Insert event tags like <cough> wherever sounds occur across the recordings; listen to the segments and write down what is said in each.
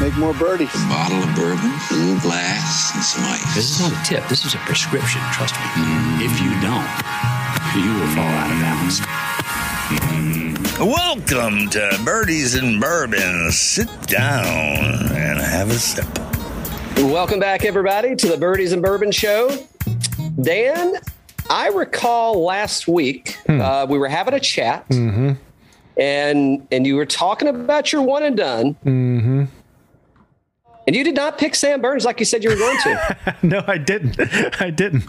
make more birdies. A bottle of bourbon, a little glass, and some ice. This is not a tip. This is a prescription. Trust me. If you don't, you will fall out of balance. Welcome to Birdies and Bourbon. Sit down and have a sip. Welcome back, everybody, to the Birdies and Bourbon Show. Dan, I recall last week uh, we were having a chat, and and you were talking about your one and done, Mm-hmm. And you did not pick Sam Burns like you said you were going to. <laughs> No, I didn't. I didn't.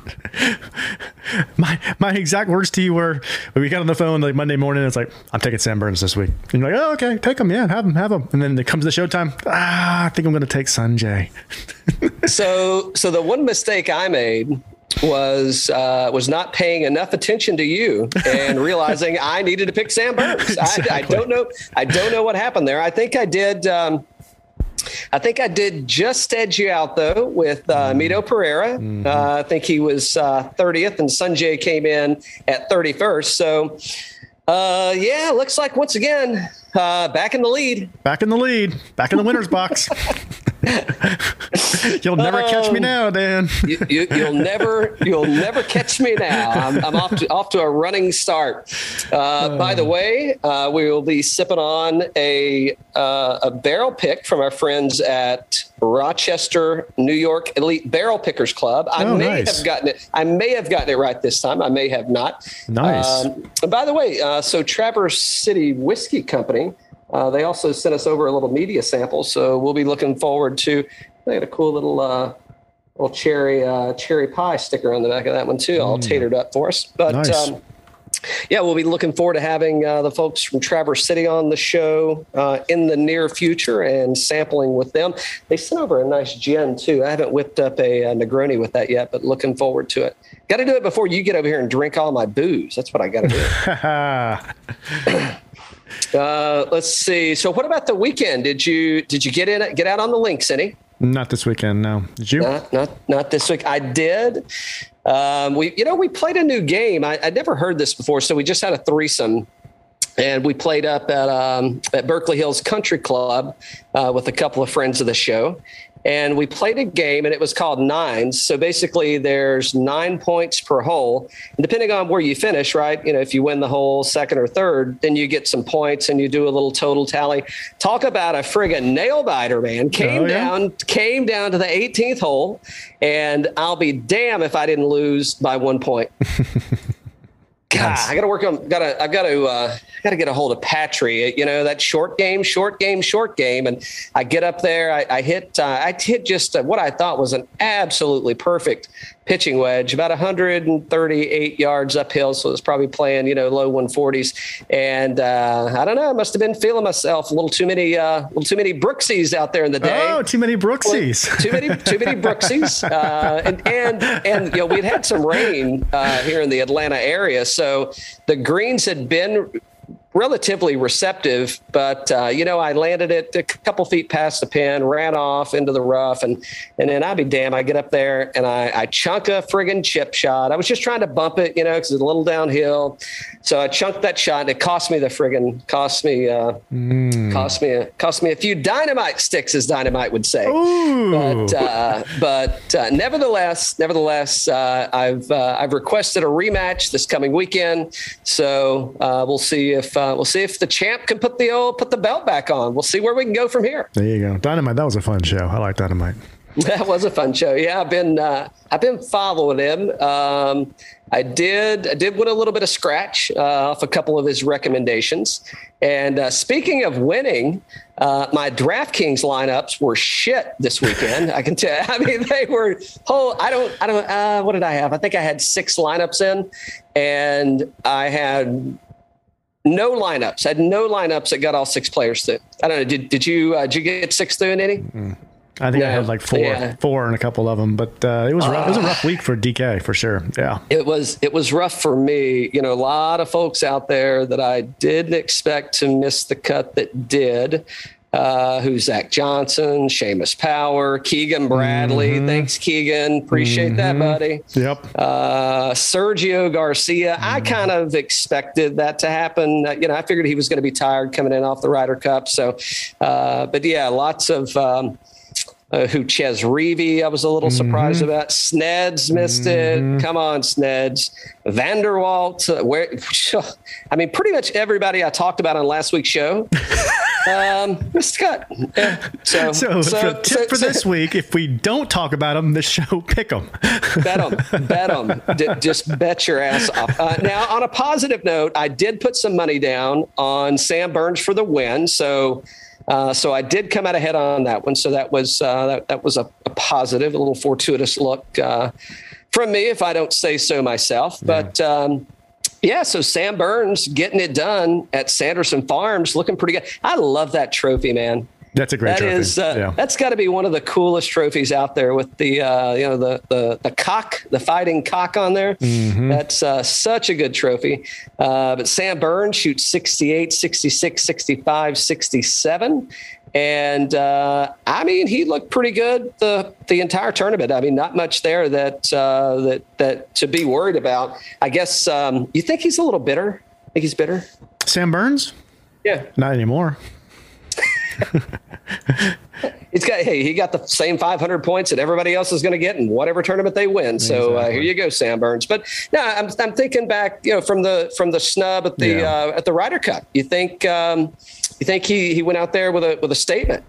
My my exact words to you were when we got on the phone like Monday morning. It's like I'm taking Sam Burns this week. And you're like, oh, okay, take him. Yeah, have him, have him. And then it comes to showtime. Ah, I think I'm going to take Sanjay. <laughs> so so the one mistake I made was uh, was not paying enough attention to you and <laughs> realizing I needed to pick Sam Burns. I, I don't know. I don't know what happened there. I think I did. Um, I think I did just edge you out though with uh, Mito Pereira. Uh, I think he was uh, 30th, and Sunjay came in at 31st. So, uh, yeah, looks like once again uh, back in the lead. Back in the lead. Back in the winner's box. <laughs> <laughs> You'll never catch me now, Dan. you, you, you'll never you'll never catch me now. I'm, I'm off to off to a running start. Uh, by the way, uh, we will be sipping on a uh, a barrel pick from our friends at Rochester, New York Elite Barrel Pickers Club. I Oh, may nice. have gotten it. I may have gotten it right this time. I may have not. Nice. Um, by the way, uh, so Traverse City Whiskey Company. Uh, they also sent us over a little media sample, so we'll be looking forward to. They had a cool little uh, little cherry uh, cherry pie sticker on the back of that one too, all tatered up for us. But Mm. Nice. um, yeah, we'll be looking forward to having uh, the folks from Traverse City on the show uh, in the near future and sampling with them. They sent over a nice gin too. I haven't whipped up a, uh Negroni with that yet, but looking forward to it. Got to do it before you get over here and drink all my booze. That's what I got to do. <laughs> <clears throat> uh, let's see. So, what about the weekend? Did you did you get in get out on the links any? Not this weekend, no. Did you? Not not not this week. I did. Um, we you know we played a new game. I, I'd never heard this before, so we just had a threesome. And we played up at um, at Berkeley Hills Country Club uh, with a couple of friends of the show, and we played a game, and it was called nines. So basically, there's nine points per hole, and depending on where you finish, right? You know, if you win the hole, second or third, then you get some points, and you do a little total tally. Talk about a friggin' nail biter, man! Oh, came Oh, yeah? down came down to the 18th hole, and I'll be damn if I didn't lose by one point. <laughs> God, I got to work on. Got to. I've got to. Uh, got to get a hold of Patry. You know that short game, short game, short game, and I get up there. I, I hit. Uh, I hit just uh, what I thought was an absolutely perfect pitching wedge, about 138 yards uphill. So it's probably playing, you know, low 140s. And uh, I don't know. I must have been feeling myself a little too many, uh, a little too many Brooksies out there in the day Oh, too many Brooksies. too many too many Brooksies, <laughs> uh, and and and you know we'd had some rain uh, here in the Atlanta area, so the greens had been relatively receptive, but uh, you know I landed it a couple feet past the pin, ran off into the rough, and and then I'd be damn, I get up there and I, I chunk a friggin' chip shot. I was just trying to bump it, you know, because it's a little downhill, so I chunked that shot, and it cost me the friggin' cost me uh, cost me a, cost me a few dynamite sticks, as dynamite would say. Ooh. But uh, but uh, nevertheless, nevertheless, uh, I've uh, I've requested a rematch this coming weekend. So uh, we'll see if uh, we'll see if the champ can put the old put the belt back on. We'll see where we can go from here. There you go. Dynamite. That was a fun show. I like Dynamite. <laughs> That was a fun show. Yeah, I've been uh, I've been following him. Um, I did I did win a little bit of scratch uh, off a couple of his recommendations. And uh, speaking of winning, uh, my DraftKings lineups were shit this weekend. I can tell. <laughs> I mean, they were whole. I don't. I don't. Uh, what did I have? I think I had six lineups in, and I had no lineups. Had no lineups that got all six players through. I don't know. Did, did you uh, did you get six through in any? I think I had like four, yeah. four and a couple of them, but uh, it was rough. it was a rough week for DK for sure. Yeah. it was it was rough for me you know a lot of folks out there that i didn't expect to miss the cut that did uh, who's Zach Johnson, Seamus Power, Keegan Bradley. Mm-hmm. Thanks, Keegan. Appreciate that, buddy. Yep. Uh, Sergio Garcia. I Mm-hmm. kind of expected that to happen. Uh, you know, I figured he was going to be tired coming in off the Ryder Cup. So, uh, but yeah, lots of. Um, uh, who Chez Reavie, I was a little surprised Mm-hmm. about. Sneds missed it. Come on, Sneds. Vanderwalt. Uh, where? <laughs> I mean, pretty much everybody I talked about on last week's show. <laughs> um, cut. Yeah. So, <laughs> So, so- for, tip so- for so- this week, if we don't talk about them, the show <laughs> pick them. bet them, bet them. D- just bet your ass off. Uh, now, on a positive note, I did put some money down on Sam Burns for the win. So, uh, so I did come out ahead on that one. So that was uh, that, that was a, a positive, a little fortuitous look uh, from me, if I don't say so myself. But um, yeah, so Sam Burns getting it done at Sanderson Farms, looking pretty good. I love that trophy, man. That's a great That trophy. is, uh, yeah. that's got to be one of the coolest trophies out there with the, uh, you know, the, the, the cock, the fighting cock on there. Mm-hmm. That's uh, such a good trophy. Uh, but Sam Burns shoots 68, 66, 65, 67. And uh, I mean, he looked pretty good the the entire tournament. I mean, not much there that uh, that that to be worried about. I guess um, you think he's a little bitter. Think he's bitter? Sam Burns? Yeah, Not anymore. <laughs> He's got hey, he got the same 500 points that everybody else is going to get in whatever tournament they win. So uh, here you go, Sam Burns. But no, I'm, I'm thinking back, you know, from the from the snub at the Yeah. uh, at the Ryder Cup. You think um, you think he he went out there with a with a statement?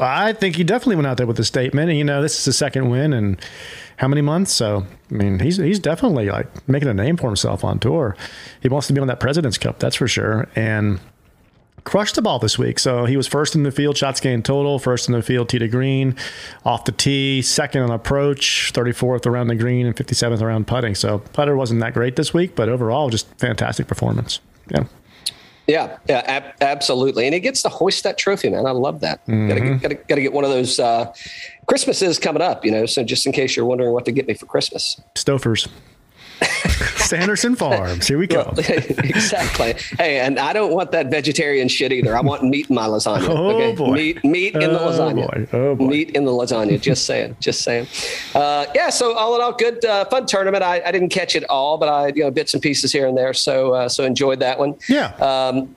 I think he definitely went out there with a statement. And, you know, this is the second win in how many months? So, I mean, he's he's definitely like making a name for himself on tour. He wants to be on that President's Cup, that's for sure. And crushed the ball this week. So he was first in the field, shots gained total, first in the field, tee to green, off the tee, second on approach, 34th around the green, and 57th around putting. So putter wasn't that great this week, but overall, just fantastic performance. Yeah. Yeah, yeah, ab- absolutely. And he gets to hoist that trophy, man. I love that. Gotta, get, gotta, gotta get one of those. Uh, Christmas is coming up, you know. So just in case you're wondering what to get me for Christmas, Stouffer's. Sanderson Farms. Here we go. <laughs> exactly. Hey, and I don't want that vegetarian shit either. I want meat in my lasagna. Oh, okay? boy. Meat, meat in the Oh, lasagna. boy. Oh, boy. Meat in the lasagna. Just saying. Just saying. Uh, yeah. So all in all, good, uh, fun tournament. I, I didn't catch it all, but I, you know, bits and pieces here and there. So, uh, so enjoyed that one. Yeah. Um,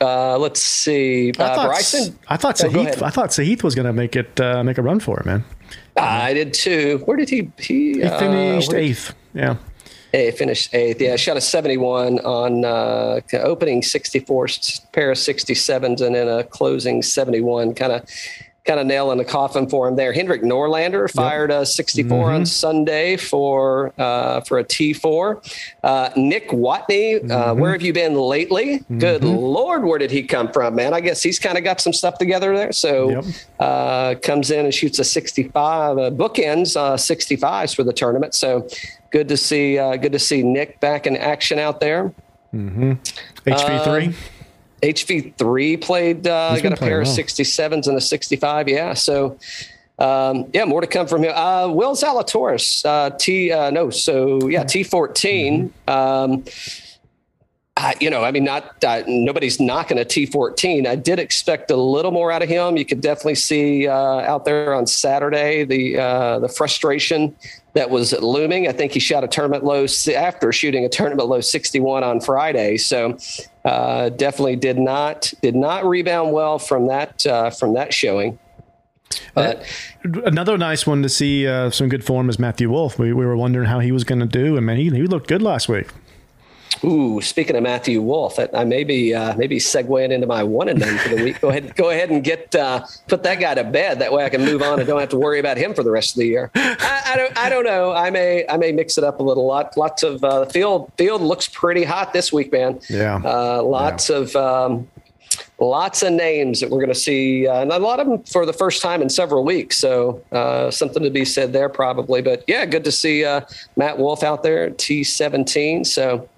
uh, let's see. I Uh, thought, Bryson. I thought Oh, Sahith. I thought Sahith was going to make it uh, make a run for it, man. I did too. Where did he? He, He uh, finished eighth. Yeah. Hey, finished eighth. Yeah, shot a 71 on uh, opening 64, pair of 67s, and then a closing 71. Kind of, kind of nail in the coffin for him there. Henrik Norlander fired a 64 on Sunday for uh, for a T4. Uh, Nick Watney, uh, where have you been lately? Good lord, where did he come from, man? I guess he's kind of got some stuff together there. So Yep. uh, comes in and shoots a 65, uh, bookends uh, 65s for the tournament. So good to see, uh, good to see Nick back in action out there. mhm HV three. Um, HV3 played, uh, got a pair of 67s and a 65. Yeah. So, um, yeah, more to come from him. Uh, Will Zalatoris, uh, T, uh, no, so yeah, T14. Um, uh, you know, I mean, not uh, nobody's knocking a T14. I did expect a little more out of him. You could definitely see uh, out there on Saturday the uh, the frustration that was looming. I think he shot a tournament low after shooting a tournament low 61 on Friday. So uh, definitely did not did not rebound well from that uh, from that showing. But Another nice one to see uh, some good form is Matthew Wolff. We, we were wondering how he was going to do, and man, he, he looked good last week. Ooh, speaking of Matthew Wolff, I, I may be uh, maybe segueing into my one and done for the week. Go ahead, go ahead and get uh, put that guy to bed. That way, I can move on and don't have to worry about him for the rest of the year. I, I don't, I don't know. I may, I may mix it up a little. Lot, lots of uh, the field. Field looks pretty hot this week, man. Yeah. uh, lots of. Um, Lots of names that we're going to see, uh, and a lot of them for the first time in several weeks. So uh, something to be said there, probably. But yeah, good to see uh, Matt Wolff out there T17. So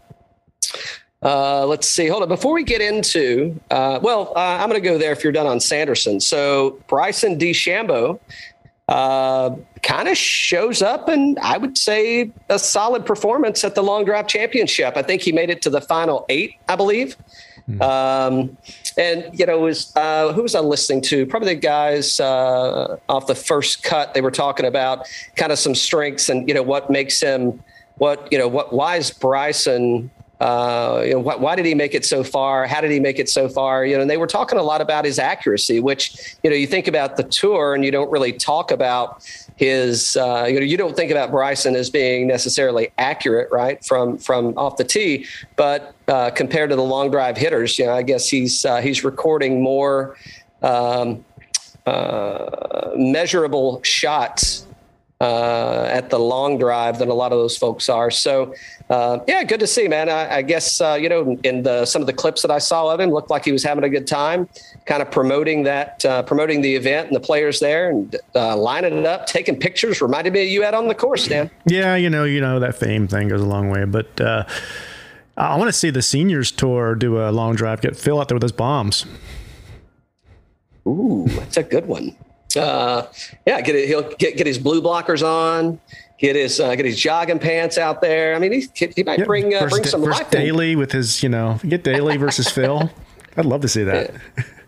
uh, let's see. Hold on. Before we get into, uh, well, uh, I'm going to go there if you're done on Sanderson. So Bryson DeChambeau uh, kind of shows up, and I would say a solid performance at the Long Drop Championship. I think he made it to the final eight, I believe. Um, and you know, was uh, who was I listening to? Probably the guys uh, off the first cut. They were talking about kind of some strengths and you know what makes him what you know what why is Bryson uh, you know, wh- why did he make it so far? How did he make it so far? You know, and they were talking a lot about his accuracy, which you know, you think about the tour and you don't really talk about his. Uh, you know, you don't think about Bryson as being necessarily accurate, right, from from off the tee, but uh, compared to the long drive hitters, you know, I guess he's uh, he's recording more. Um, uh, measurable shots uh, at the long drive than a lot of those folks are. So, uh, yeah, good to see, man. I, I guess uh, you know in the some of the clips that I saw of him, looked like he was having a good time, kind of promoting that, uh, promoting the event and the players there, and uh, lining it up, taking pictures. Reminded me of you out on the course, Dan. Yeah, you know, you know that fame thing goes a long way, but. Uh, I want to see the seniors tour do a long drive, get Phil out there with his bombs. Ooh, that's a good one. Uh, yeah, get it. He'll get get his blue blockers on. Get his uh, get his jogging pants out there. I mean, he, he might Yep. bring uh, Versus- bring some versus life. in. With his, you know, get Daly versus <laughs> Phil. I'd love to see that.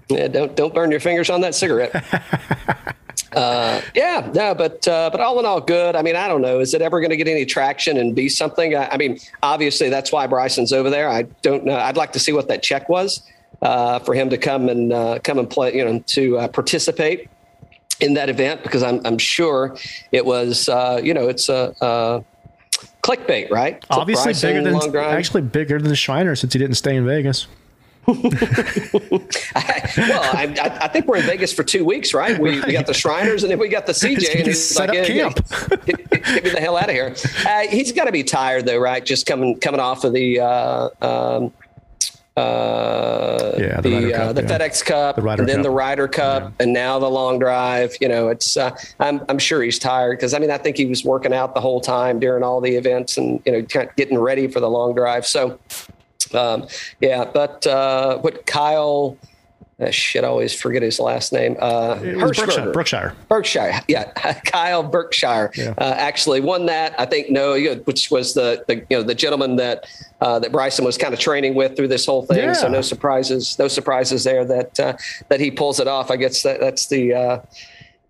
Yeah, don't don't burn your fingers on that cigarette. <laughs> uh, yeah, no, but uh, but all in all, good. I mean, I don't know. Is it ever going to get any traction and be something? I, I mean, obviously that's why Bryson's over there. I don't know. I'd like to see what that check was uh, for him to come and uh, come and play. You know, to uh, participate in that event because I'm I'm sure it was. Uh, you know, it's a. Uh, Clickbait, right? So Obviously bigger than actually bigger than Shiner since he didn't stay in Vegas. <laughs> well, I, I, I think we're in Vegas for two weeks, right? We, we got the Shriners and then we got the CJ. <laughs> He's and he's set like, up "Yeah, camp." <laughs> get, get- get me the hell out of here. Uh, he's got to be tired though, right? Just coming coming off of the uh, um, uh, Yeah, the the uh, Cup, the yeah. FedEx Cup, The and then Cup. the Ryder Cup, and now the long drive. You know, it's uh, I'm I'm sure he's tired because I mean I think he was working out the whole time during all the events and you know kind of getting ready for the long drive. So um, yeah, but uh, what Kyle. Uh, shit, I always forget his last name. Uh, Berkshire. Berkshire. Berkshire, <laughs> yeah, <laughs> Kyle Berkshire Yeah. uh, actually won that. I think no, which was the, the you know the gentleman that uh, that Bryson was kind of training with through this whole thing. So no surprises, no surprises there that uh, that he pulls it off. I guess that that's the. Uh,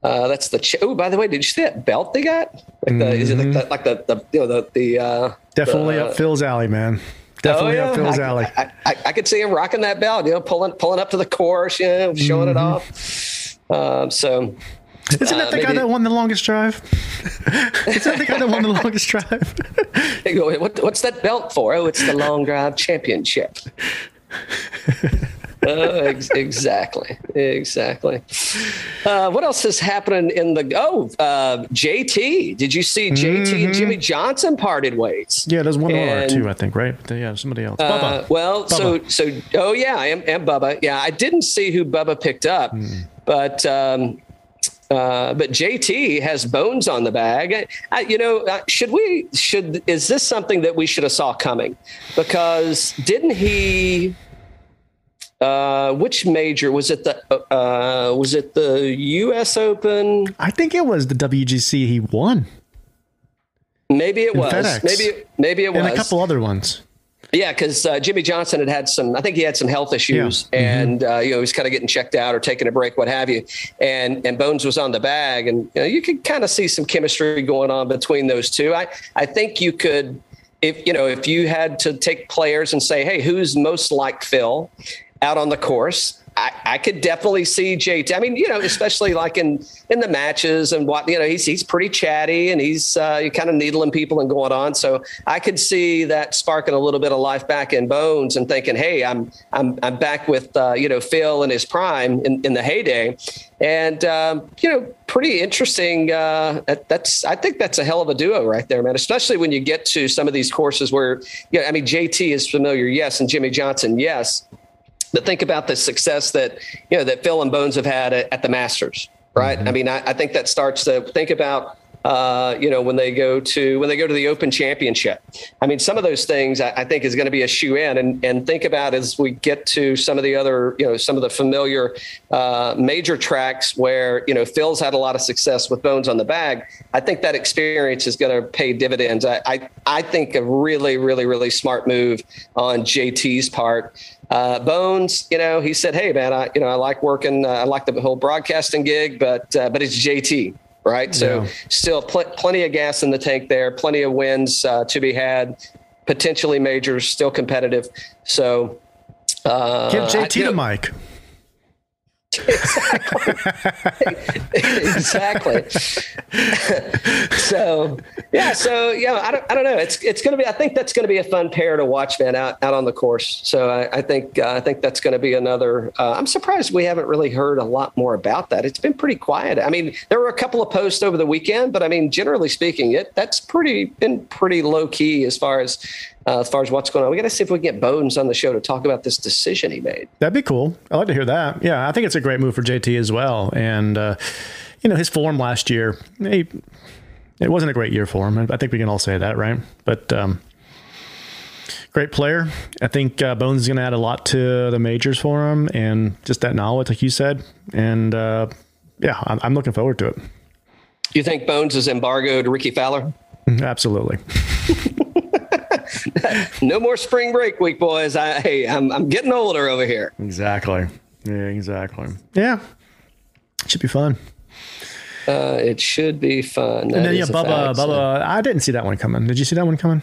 uh, that's the ch- oh. By the way, did you see that belt they got? Like the is it like the like the, the you know the the uh, Definitely the- up Phil's alley, man. Definitely up Phil's Oh, I, alley. I, I, I could see him rocking that belt, you know, pulling pulling up to the course, you know, showing Mm-hmm. it off. Um, so Isn't that uh, the guy that won the longest drive? <laughs> Isn't that the guy that won the longest drive? what, what's that belt for? Oh, it's the long drive championship. <laughs> Uh, ex- exactly, exactly. Uh, what else is happening in the? Oh, uh, JT. Did you see JT and Jimmy Johnson parted ways? yeah, there's one And- too, I think, right? But yeah, somebody else. Uh, Bubba. well, so Bubba. so oh yeah, I am and Bubba. Yeah, I didn't see who Bubba picked up, Hmm. but um, uh, but JT has bones on the bag. I, you know, uh, should we should is this something that we should have saw coming? Because didn't he? Uh, which major was it? The uh, was it the U.S. Open? I think it was the WGC he won, Maybe it was. FedEx. Maybe maybe it was. and a couple other ones. Yeah, because uh, Jimmy Johnson had had some. I think he had some health issues, Yeah. Mm-hmm. and uh, you know he was kind of getting checked out or taking a break, what have you. And and Bones was on the bag, and you know you could kind of see some chemistry going on between those two. I I think you could, if you know, if you had to take players and say, hey, who's most like Phil out on the course? I, I could definitely see JT. I mean, you know, especially like in in the matches and what you know, he's he's pretty chatty and he's uh, you kind of needling people and going on. So I could see that sparking a little bit of life back in Bones and thinking, hey, I'm I'm I'm back with uh, you know Phil in his prime in, in the heyday, and um, you know, pretty interesting. Uh, that, that's I think that's a hell of a duo right there, man. Especially when you get to some of these courses where, yeah, I mean, JT is familiar, yes, and Jimmy Johnson, yes. But think about the success that you know that Phil and Bones have had at, at the Masters, right? Mm-hmm. I mean, I, I think that starts to think about uh, you know, when they go to when they go to the Open Championship. I mean, some of those things I, I think is going to be a shoe in, and and think about as we get to some of the other, you know, some of the familiar uh, major tracks where you know Phil's had a lot of success with bones on the bag. I think that experience is going to pay dividends. I, I I think a really really really smart move on JT's part. Uh, Bones, you know, he said, "Hey, man, I you know I like working, uh, I like the whole broadcasting gig, but uh, but it's JT, right? So Yeah. still pl- plenty of gas in the tank there, plenty of wins uh, to be had, potentially majors, still competitive. So uh, Give I- JT you know, a mic. Exactly. <laughs> Exactly. so yeah, so yeah, I don't, I don't know. It's it's going to be. I think that's going to be a fun pair to watch, man, out out on the course. So I, I think uh, I think that's going to be another. Uh, I'm surprised we haven't really heard a lot more about that. It's been pretty quiet. I mean, there were a couple of posts over the weekend, but I mean, generally speaking, it that's pretty been pretty low key as far as. Uh, as far as what's going on, we got to see if we can get Bones on the show to talk about this decision he made. That'd be cool. I'd like to hear that. Yeah, I think it's a great move for JT as well. And, uh, you know, his form last year, he, it wasn't a great year for him. I think we can all say that, right? But um, great player. I think uh, Bones is going to add a lot to the majors for him and just that knowledge, like you said. And, uh, yeah, I'm, I'm looking forward to it. You think Bones is embargoed Rickie Fowler? Absolutely. <laughs> <laughs> No more spring break week, boys. I, hey, I'm, I'm getting older over here. Exactly. Yeah, exactly. Yeah. Should be fun. Uh, it should be fun. And then yeah, is a Bubba, so- Bubba. I didn't see that one coming. Did you see that one coming?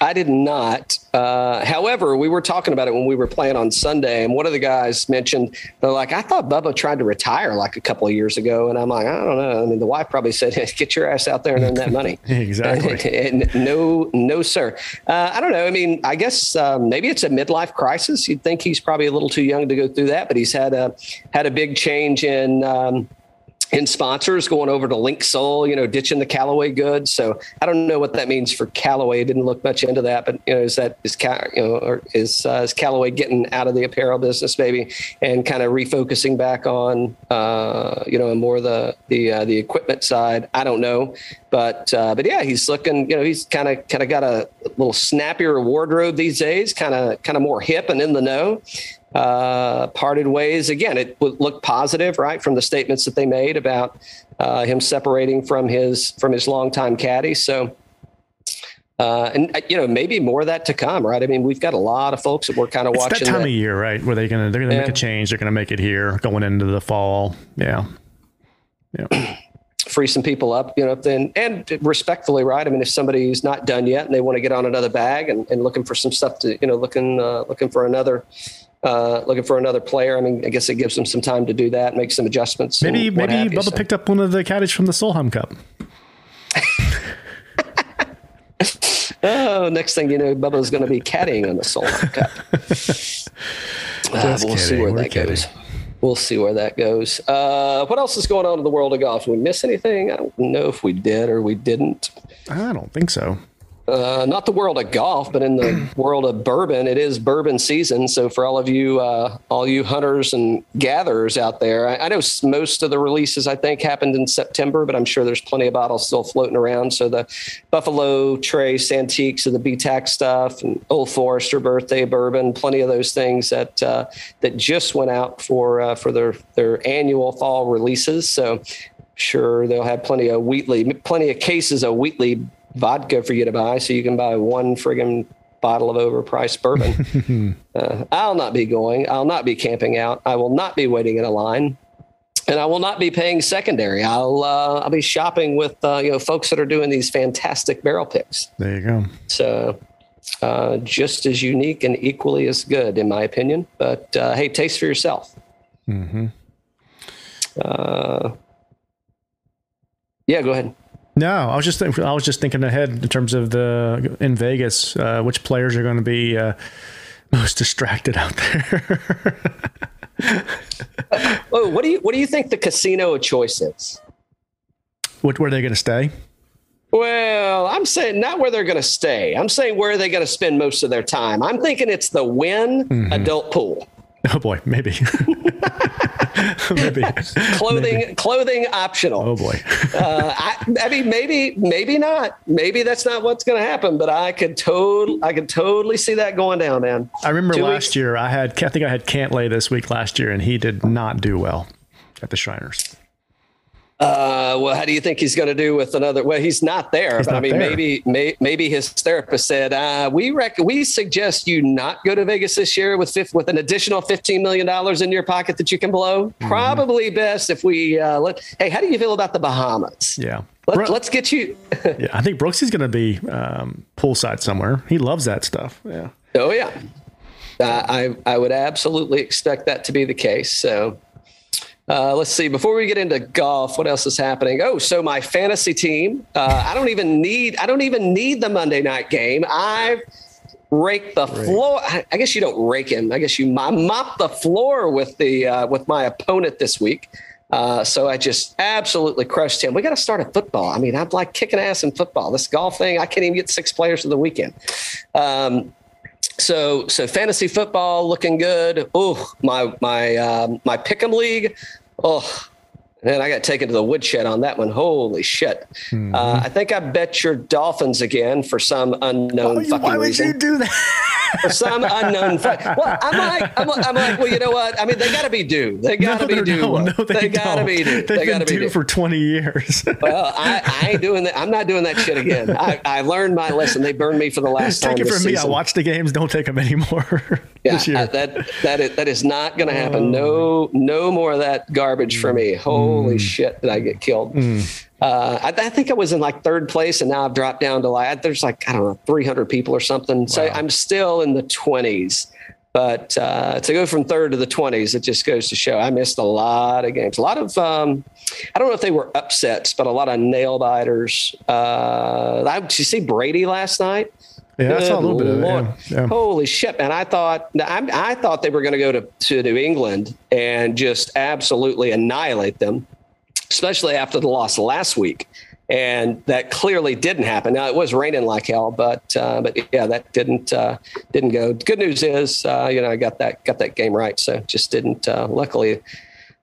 I did not. Uh, however, we were talking about it when we were playing on Sunday, and one of the guys mentioned they're like, "I thought Bubba tried to retire like a couple of years ago," and I'm like, "I don't know." I mean, the wife probably said, hey, <laughs> "Get your ass out there and earn that money." <laughs> Exactly. <laughs> And no, no, sir. Uh, I don't know. I mean, I guess um, maybe it's a midlife crisis. You'd think he's probably a little too young to go through that, but he's had a had a big change in. Um, in sponsors going over to Linksoul, you know, ditching the Callaway goods. So I don't know what that means for Callaway. Didn't look much into that, but you know, is that is Ca- you know, or is uh, is Callaway getting out of the apparel business maybe and kind of refocusing back on uh, you know more the the uh, the equipment side? I don't know, but uh, but yeah, he's looking. You know, he's kind of kind of got a little snappier wardrobe these days, kind of kind of more hip and in the know uh, parted ways. Again, it would look positive, right, from the statements that they made about uh, him separating from his from his longtime caddy. So, uh, and uh, you know, maybe more of that to come, right? I mean, we've got a lot of folks that we're kind of It's watching. that time that- of year, right? Where they're gonna they're gonna make a change. They're gonna make it here going into the fall. Yeah. Yeah. <clears throat> free some people up, you know, then and respectfully, right? I mean, if somebody's not done yet and they want to get on another bag and, and looking for some stuff to, you know, looking uh, looking for another uh, looking for another player. I mean, I guess it gives them some time to do that, make some adjustments. Maybe maybe. Bubba So- picked up one of the caddies from the Solheim Cup. <laughs> Oh, next thing you know, Bubba's going to be caddying on the Solheim Cup. <laughs> Uh, we'll see where We're that kidding. goes. We'll see where that goes. Uh, what else is going on in the world of golf? Did we miss anything? I don't know if we did or we didn't. I don't think so. Uh, not the world of golf, but in the <clears throat> world of bourbon, it is bourbon season. So for all of you, uh, all you hunters and gatherers out there, I, I know most of the releases I think happened in September, but I'm sure there's plenty of bottles still floating around. So the Buffalo Trace Antiques and the BTAC stuff, and Old Forester birthday bourbon, plenty of those things that uh, that just went out for uh, for their their annual fall releases. So sure they'll have plenty of Wheatley, plenty of cases of Wheatley vodka for you to buy, so you can buy one friggin' bottle of overpriced bourbon. <laughs> uh, I'll not be going. I'll not be camping out. I will not be waiting in a line. And I will not be paying secondary. I'll uh, I'll be shopping with uh, you know folks that are doing these fantastic barrel picks. There you go. So uh, just as unique and equally as good, in my opinion. But uh, hey, taste for yourself. hmm Uh, yeah, go ahead. No, I was just think, I was just thinking ahead in terms of the in Vegas, uh, which players are going to be uh, most distracted out there. <laughs> Oh, what do you what do you think the casino of choice is? what where are they going to stay? Well, I'm saying not where they're going to stay. I'm saying where are they going to spend most of their time. I'm thinking it's the Wynn adult pool. Oh boy, maybe. <laughs> <laughs> maybe. clothing Maybe. clothing optional. Oh boy. <laughs> uh, I, I mean, maybe, maybe not. Maybe that's not what's going to happen. But I could totally, I could totally see that going down, man. I remember Two last weeks. year I had I think I had Cantlay this week last year, and he did not do well at the Shriners. Uh, well, how do you think he's going to do with another? Well, he's not there. He's but I mean, there. maybe, may, maybe his therapist said, uh, "We rec- we suggest you not go to Vegas this year with fif- with an additional fifteen million dollars in your pocket that you can blow. Mm-hmm. Probably best if we uh, let. Hey, how do you feel about the Bahamas? Yeah. Let, let's get you. <laughs> yeah, I think Brooks is going to be um, poolside somewhere. He loves that stuff. Yeah. Oh yeah, uh, I I would absolutely expect that to be the case. So uh, let's see. Before we get into golf, what else is happening? Oh, so my fantasy team. Uh, I don't even need. I don't even need the Monday night game. I've raked the floor. I, guess you don't rake him. I guess you mop the floor with the uh, with my opponent this week. Uh, so I just absolutely crushed him. We got to start a football. I mean, I'm like kicking ass in football. This golf thing, I can't even get six players for the weekend. Um, so so fantasy football looking good. Oh my my um, my pick'em league. Oh man, I got taken to the woodshed on that one. Holy shit! Uh, I think I bet your Dolphins again for some unknown fucking reason. Why would you do that? <laughs> for some unknown. Fu- well, I'm like, I'm, I'm like, well, you know what? I mean, they got to be due. They got to be due. No, no, they, they got to be due. They've They been be due due. for 20 years. <laughs> well, I, I ain't doing that. I'm not doing that shit again. I, I learned my lesson. They burned me for the last time. Take it from me. I watch the games. Don't take them anymore. <laughs> Yeah, uh, that that is, that is not going to happen. No, no more of that garbage for me. Holy shit, did I get killed? Uh, I, I think I was in like third place, and now I've dropped down to like there's like I don't know 300 people or something. So I'm still in the 20s. But uh, to go from third to the 20s, it just goes to show I missed a lot of games. A lot of, um, I don't know if they were upsets, but a lot of nail biters. Uh, I, did you see Brady last night? Yeah, I saw a little bit of it. Yeah. Yeah. Holy shit, man! I thought I, I thought they were going to go to to New England and just absolutely annihilate them, especially after the loss last week. And that clearly didn't happen. Now it was raining like hell, but uh, but yeah, that didn't uh, didn't go. Good news is, uh, you know, I got that got that game right, so just didn't. Uh, luckily,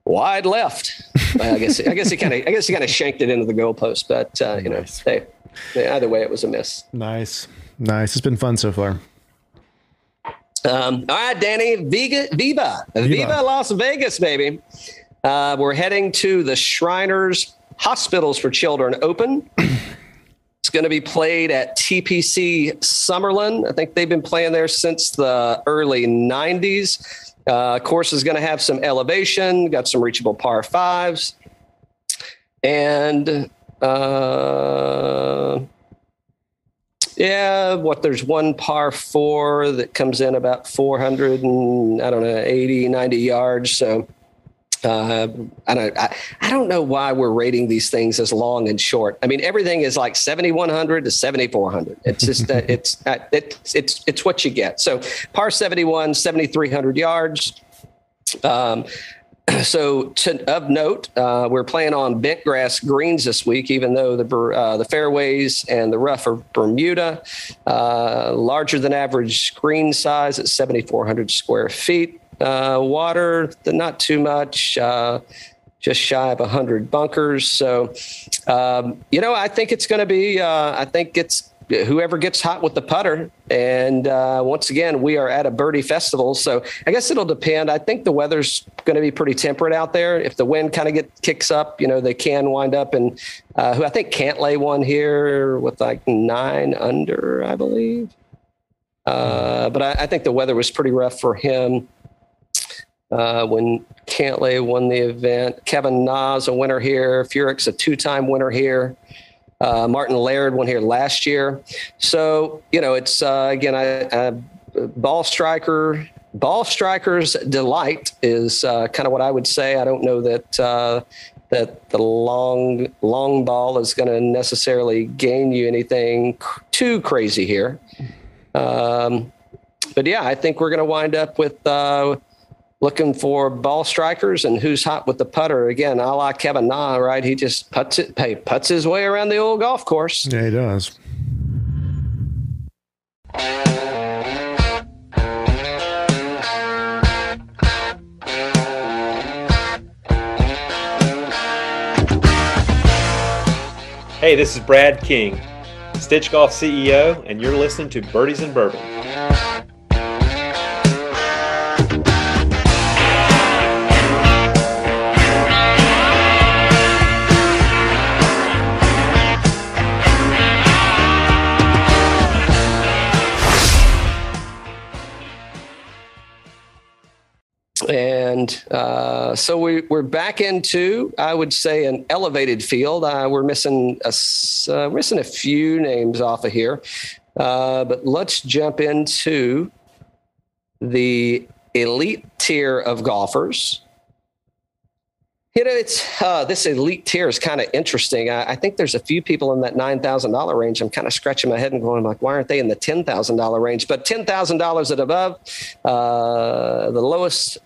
wide left. I guess I guess he kind of I guess he kind of shanked it into the goalpost, but uh, you know, Nice. they- either way, it was a miss. Nice. Nice. It's been fun so far. Um, all right, Danny, Viva, Viva, Viva, Las Vegas, baby. Uh, we're heading to the Shriners Hospitals for Children Open. <clears throat> it's going to be played at TPC Summerlin. I think they've been playing there since the early 90s. Uh, course is going to have some elevation, got some reachable par fives. And uh, yeah, what there's one par four that comes in about 400 and I don't know, 80, 90 yards. So uh, I don't, I, I don't know why we're rating these things as long and short. I mean, everything is like 7,100 to 7,400. It's just that it's, uh, it's, it's, it's what you get. So par 71, 7,300 yards. Um, <clears throat> so to, of note, uh, we're playing on bent grass greens this week, even though the uh, the fairways and the rough are Bermuda, uh, larger than average screen size at 7,400 square feet. Uh, water, not too much, uh, just shy of 100 bunkers. So, um, you know, I think it's going to be, uh, I think it's whoever gets hot with the putter. And uh, once again, we are at a birdie festival. So I guess it'll depend. I think the weather's going to be pretty temperate out there. If the wind kind of get kicks up, you know, they can wind up and uh, who I think Cantlay one here with like nine under, I believe. Uh, but I, I think the weather was pretty rough for him. Uh, when Cantlay won the event, Kevin Na's a winner here, Furyk a two-time winner here. Uh, Martin Laird won here last year. So, you know, it's uh, again, I, ball striker, ball striker's delight is uh, kind of what I would say. I don't know that uh, that the long long ball is going to necessarily gain you anything cr- too crazy here. Um, but yeah, I think we're going to wind up with uh, looking for ball strikers and who's hot with the putter. Again, I like Kevin Na, right? He just puts it, hey, puts his way around the old golf course. Yeah, he does. Hey, this is Brad King, Stitch Golf CEO, and you're listening to Birdies and Bourbon. Uh, so we, we're back into, I would say, an elevated field. Uh, we're missing a, uh, missing a few names off of here. Uh, but let's jump into the elite tier of golfers. You know, it's uh, this elite tier is kind of interesting. I, I, think there's a few people in that nine thousand dollar range. I'm kind of scratching my head and going like, why aren't they in the ten thousand dollar range? But ten thousand dollars and above, the lowest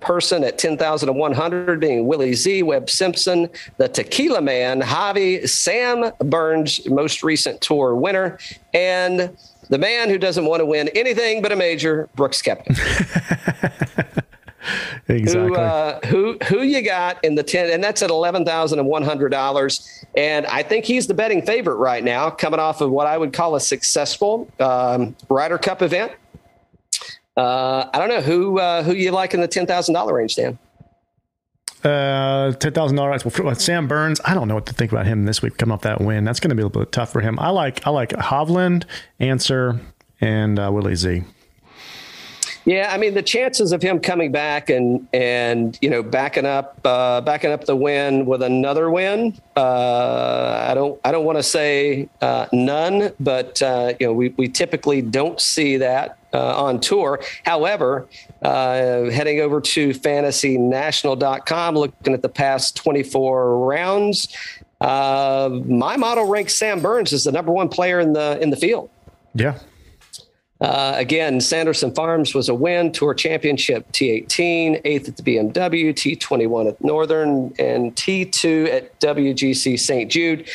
person at 10,100 being Willie Z, Webb Simpson, the Tequila Man, Javi, Sam Burns, most recent tour winner, and the man who doesn't want to win anything but a major, Brooks Koepka. <laughs> exactly. Who, uh, who who you got in the ten, and that's at eleven thousand and one hundred dollars. And I think he's the betting favorite right now, coming off of what I would call a successful um, Ryder Cup event. Uh, I don't know who uh, who you like in the ten thousand dollar range, Dan. Uh, ten thousand dollars. Well, Sam Burns. I don't know what to think about him this week coming off that win. That's going to be a little bit tough for him. I like I like Hovland, Ancer, and uh, Willie Z. Yeah, I mean the chances of him coming back and and you know backing up uh, backing up the win with another win. Uh, I don't I don't want to say uh, none, but uh, you know we we typically don't see that uh, on tour. However, uh, heading over to FantasyNational.com, looking at the past 24 rounds, my model ranks Sam Burns as the number one player in the in the field. Yeah, uh, again, Sanderson Farms was a win, Tour Championship T18, eighth at the BMW, T21 at Northern, and T2 at WGC St. Jude.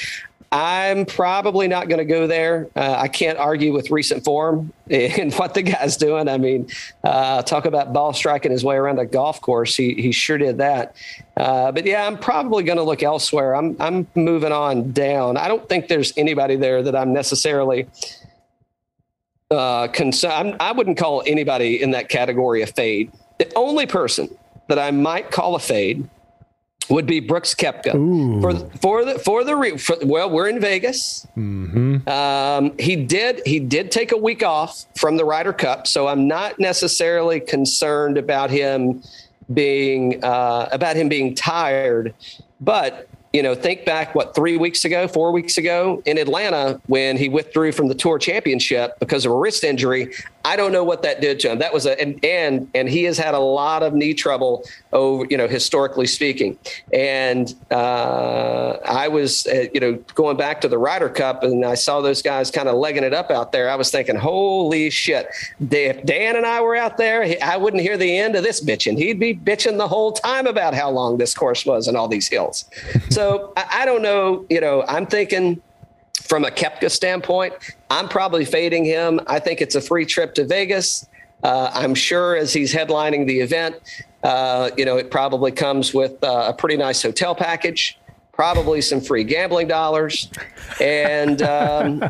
I'm probably not going to go there. Uh, I can't argue with recent form <laughs> and what the guy's doing. I mean, uh, talk about ball striking his way around a golf course. He, he sure did that. Uh, but yeah, I'm probably going to look elsewhere. I'm, I'm moving on down. I don't think there's anybody there that I'm necessarily uh, concern. I wouldn't call anybody in that category a fade. The only person that I might call a fade would be Brooks Koepka Ooh. for for the for the for, well, we're in Vegas. Mm-hmm. Um, he did he did take a week off from the Ryder Cup, so I'm not necessarily concerned about him being uh, about him being tired, but you know, think back what three weeks ago, four weeks ago in Atlanta when he withdrew from the Tour Championship because of a wrist injury. I don't know what that did to him. That was a and and and he has had a lot of knee trouble over you know historically speaking. And uh, I was uh, you know going back to the Ryder Cup and I saw those guys kind of legging it up out there. I was thinking, holy shit! If Dan and I were out there, I wouldn't hear the end of this bitching. He'd be bitching the whole time about how long this course was and all these hills. So I, I don't know. You know, I'm thinking from a Koepka standpoint, I'm probably fading him. I think it's a free trip to Vegas. Uh, I'm sure as he's headlining the event, uh, you know, it probably comes with uh, a pretty nice hotel package, probably some free gambling dollars, and um,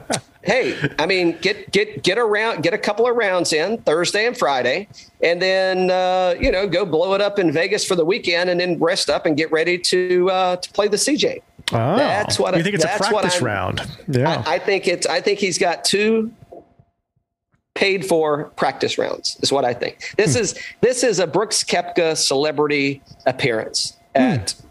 hey, I mean, get get get around, get a couple of rounds in Thursday and Friday, and then uh, you know go blow it up in Vegas for the weekend, and then rest up and get ready to uh, to play the CJ. Oh, that's what you I, think it's a practice round. Yeah, I, I, think it's. I think he's got two paid for practice rounds. Is what I think. This hmm. is this is a Brooks Koepka celebrity appearance at hmm.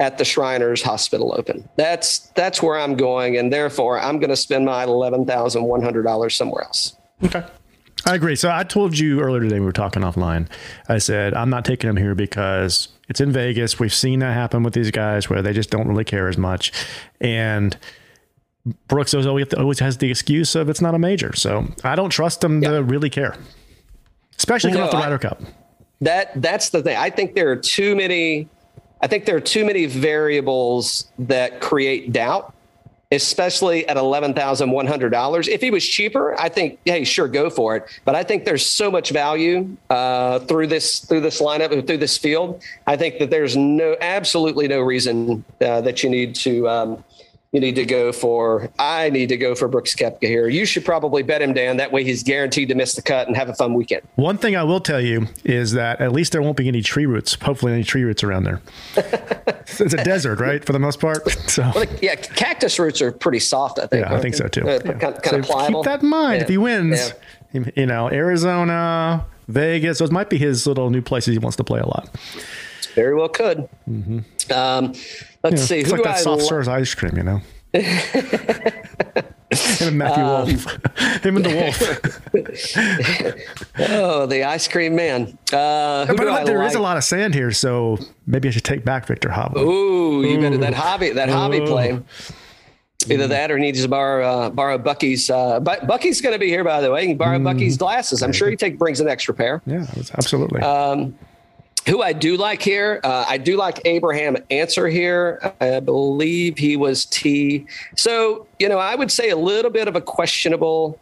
At the Shriners Hospital Open. That's that's where I'm going, and therefore I'm going to spend my eleven thousand one hundred dollars somewhere else. Okay. I agree. So I told you earlier today we were talking offline. I said I'm not taking him here because it's in Vegas. We've seen that happen with these guys where they just don't really care as much. And Brooks always has the excuse of it's not a major. So I don't trust him yeah. to really care, especially coming no, off the Ryder Cup. That that's the thing. I think there are too many. I think there are too many variables that create doubt especially at $11,100. If he was cheaper, I think, hey, sure, go for it. But I think there's so much value uh, through this through this lineup and through this field. I think that there's no absolutely no reason uh, that you need to um, you need to go for. I need to go for Brooks Koepka here. You should probably bet him, Dan. That way, he's guaranteed to miss the cut and have a fun weekend. One thing I will tell you is that at least there won't be any tree roots. Hopefully, any tree roots around there. <laughs> it's a desert, right, for the most part. <laughs> So. Well, yeah, cactus roots are pretty soft. I think. Yeah, I think so too. Uh, Yeah. Kind, kind So of pliable. Keep that in mind Yeah. if he wins. You know, Arizona, Vegas, those might be his little new places he wants to play a lot. Very well could. Um, let's see. It's Who like that I soft li- serve ice cream, you know. <laughs> Him and Matthew Um, Wolff. <laughs> Him and the Wolf. <laughs> Oh, the ice cream man. Uh, who but do I there is like? a lot of sand here, so maybe I should take back Victor Hovland. Ooh, you better that hobby that hobby play. Either that or needs to borrow uh, borrow Bucky's. Uh, but Bucky's going to be here, by the way. You can borrow Bucky's glasses. I'm sure he take brings an extra pair. Yeah, absolutely. Uh, Who I do like here, uh, I do like Abraham Ancer here. I believe he was T. So you know, I would say a little bit of a questionable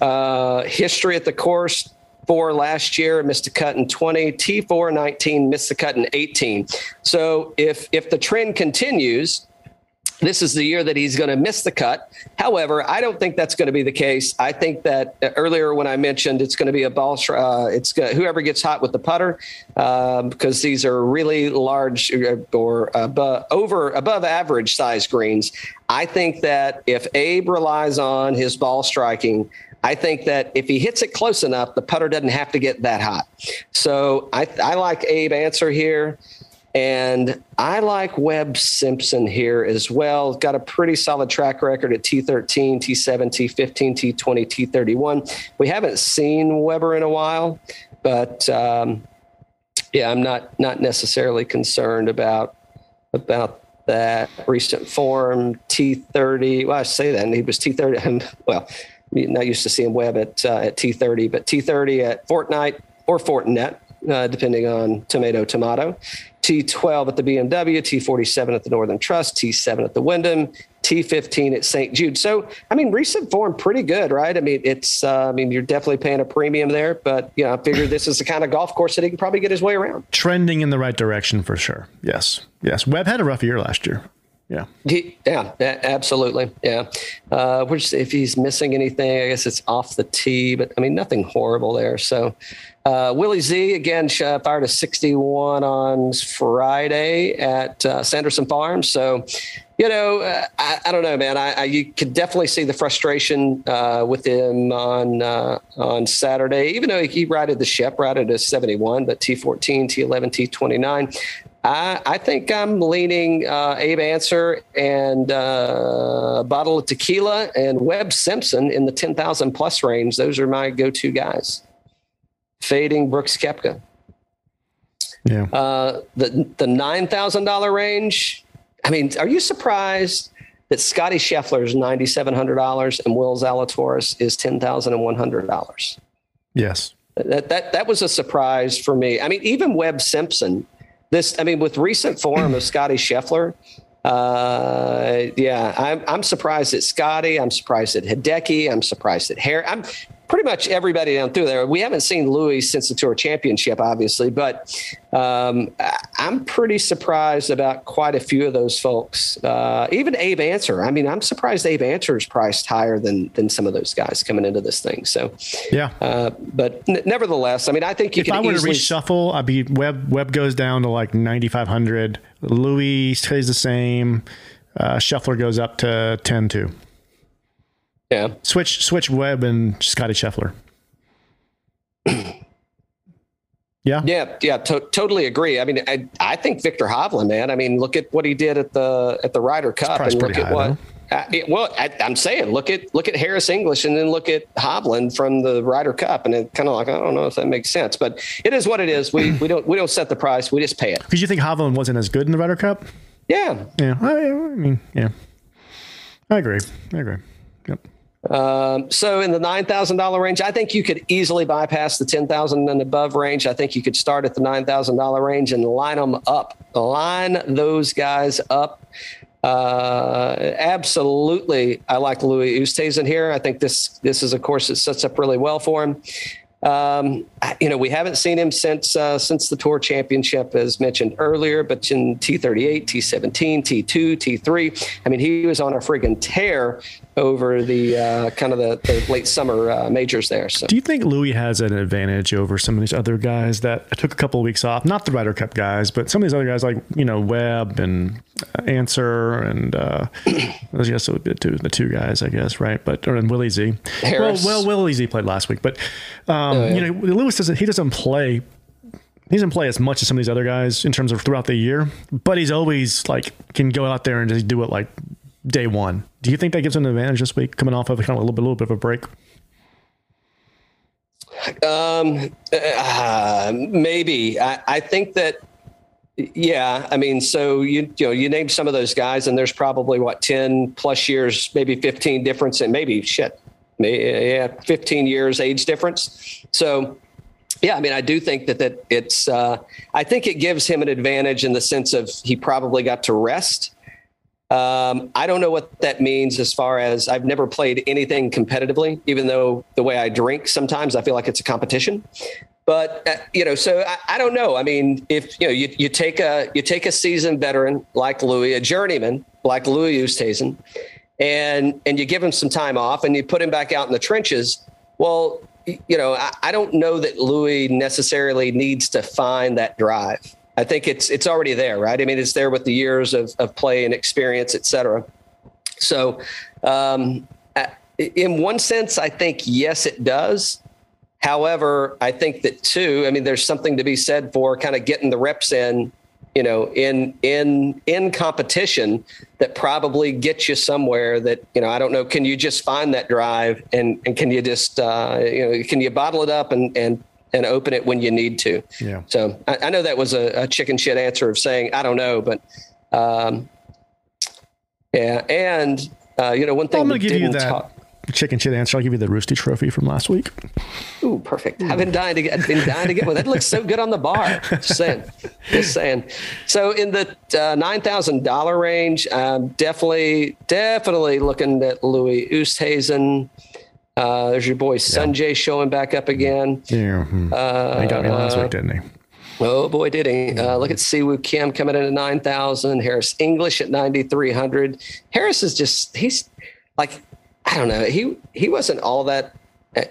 uh, history at the course. Four last year, missed a cut in 20. T4 19, missed the cut in 18. So if if the trend continues, this is the year that he's going to miss the cut. However, I don't think that's going to be the case. I think that uh, earlier when I mentioned it's going to be a ball, uh, it's go- whoever gets hot with the putter um, because these are really large uh, or above, over above average size greens. I think that if Abe relies on his ball striking, I think that if he hits it close enough, the putter doesn't have to get that hot. So I, I like Abe Ancer here. And I like Webb Simpson here as well. Got a pretty solid track record at T13, T7, T15, T20, T31. We haven't seen Weber in a while, but um, yeah, I'm not not necessarily concerned about about that recent form. T30. Well, I say that, and he was T30. And <laughs> well, I'm not used to seeing Webb at uh, at T30, but T30 at Fortnite or Fortinet, uh, depending on tomato tomato. T12 at the BMW, T47 at the Northern Trust, T7 at the Wyndham, T15 at St. Jude. So, I mean, recent form pretty good, right? I mean, it's, uh, I mean, you're definitely paying a premium there, but you know, I figure this is the kind of golf course that he can probably get his way around. Trending in the right direction for sure. Yes. Yes. Webb had a rough year last year. Yeah. Yeah, absolutely. Yeah. Uh, which, if he's missing anything, I guess it's off the tee, but I mean, nothing horrible there. So, uh, Willie Z again uh, fired a 61 on Friday at uh, Sanderson Farms. So, you know, uh, I, I don't know, man. I, I you could definitely see the frustration uh, with him on on Saturday. Even though he, he righted the ship, righted a 71, but T14, T11, T29. I, I think I'm leaning uh, Abe Ancer and uh, a bottle of tequila and Webb Simpson in the 10,000 plus range. Those are my go to guys. Fading Brooks Koepka. Yeah. Uh, the the nine thousand dollar range. I mean, are you surprised that Scotty Scheffler is ninety seven hundred dollars and Will Zalatoris is ten thousand and one hundred dollars? yes. That that that was a surprise for me. I mean, even Webb Simpson. This, I mean, with recent form of Scotty Scheffler, uh, yeah, I'm I'm surprised at Scotty. I'm surprised at Hideki. I'm surprised at Harry. I'm pretty much everybody down through there. We haven't seen Louis since the Tour Championship, obviously, but um, I'm pretty surprised about quite a few of those folks. Uh, even Abe Ancer. I mean, I'm surprised Abe Ancer is priced higher than than some of those guys coming into this thing. So. Yeah. Uh, but n- nevertheless, I mean, I think you can. if I were to reshuffle, I'd be Web Web goes down to like 9,500. Louis stays the same. Uh, Scheffler goes up to 10 2. Yeah, Switch switch Webb and Scotty Scheffler. <clears throat> yeah. yeah, yeah. To- totally agree. I mean, I, I think Viktor Hovland, man. I mean, look at what he did at the at the Ryder Cup, and look at high, what. Uh, it- well, I, I'm saying, look at look at Harris English, and then look at Hovland from the Ryder Cup, and it kind of like I don't know if that makes sense, but it is what it is. We we don't we don't set the price, we just pay it. Because you think Hovland wasn't as good in the Ryder Cup? Yeah, Yeah. I, I mean, yeah. I agree. I agree. Yep. Um, so in the nine thousand dollar range, I think you could easily bypass the ten thousand and above range. I think you could start at the nine thousand dollar range and line them up, line those guys up. Uh, absolutely, I like Louis Oosthuizen here. I think this this is a course that sets up really well for him. Um, you know, we haven't seen him since uh, since the Tour Championship, as mentioned earlier. But in T38, T17, T2, T3, I mean, he was on a friggin' tear over the uh, kind of the, the late summer uh, majors there. So, Do you think Louis has an advantage over some of these other guys that took a couple of weeks off? Not the Ryder Cup guys, but some of these other guys like you know Webb and uh, Ancer and uh, I guess it would be the two, the two guys, I guess, right? But or and Willie Z. Harris. Well, well, Willie Z played last week, but um, yeah. you know Louis doesn't. He doesn't play. He doesn't play as much as some of these other guys in terms of throughout the year, but he's always like can go out there and just do it like day one. Do you think that gives him an advantage this week, coming off of kind of a little bit, a little bit of a break? Um, uh, maybe. I, I think that. Yeah, I mean, so you you know you name some of those guys, and there's probably what ten plus years, maybe fifteen difference, and maybe shit, may- yeah, fifteen years age difference. So, yeah, I mean, I do think that that it's. Uh, I think it gives him an advantage in the sense of he probably got to rest. Um, I don't know what that means as far as I've never played anything competitively, even though the way I drink sometimes I feel like it's a competition. But uh, you know, so I, I don't know. I mean, if you know, you, you take a you take a seasoned veteran like Louis, a journeyman like Louis Oosthuizen, and and you give him some time off, and you put him back out in the trenches. Well, you know, I, I don't know that Louis necessarily needs to find that drive. I think it's it's already there, right? I mean, it's there with the years of of play and experience, et cetera. So, um, in one sense, I think yes, it does. However, I think that too. I mean, there's something to be said for kind of getting the reps in, you know, in in in competition that probably gets you somewhere. That you know, I don't know. Can you just find that drive and and can you just uh, you know can you bottle it up and and and open it when you need to? Yeah. So I, I know that was a, a chicken shit answer of saying I don't know, but um, yeah, and uh, you know, one thing I'm we going to give you didn't that talk- chicken shit answer. I'll give you the Roosty Trophy from last week. Ooh, perfect. I've been dying to get. I've been dying to get one. That looks so good on the bar. Just saying. Just saying. So in the uh, nine thousand dollar range, um, definitely, definitely looking at Louis Oosthuizen. Uh, there's your boy Sungjae showing back up again. Yeah, hmm. he got me last week, didn't he? Oh boy, did he! Uh, look at Siwoo Kim coming in at nine thousand. Harris English at ninety three hundred. Harris is just—he's like, I don't know. He he wasn't all that. Uh,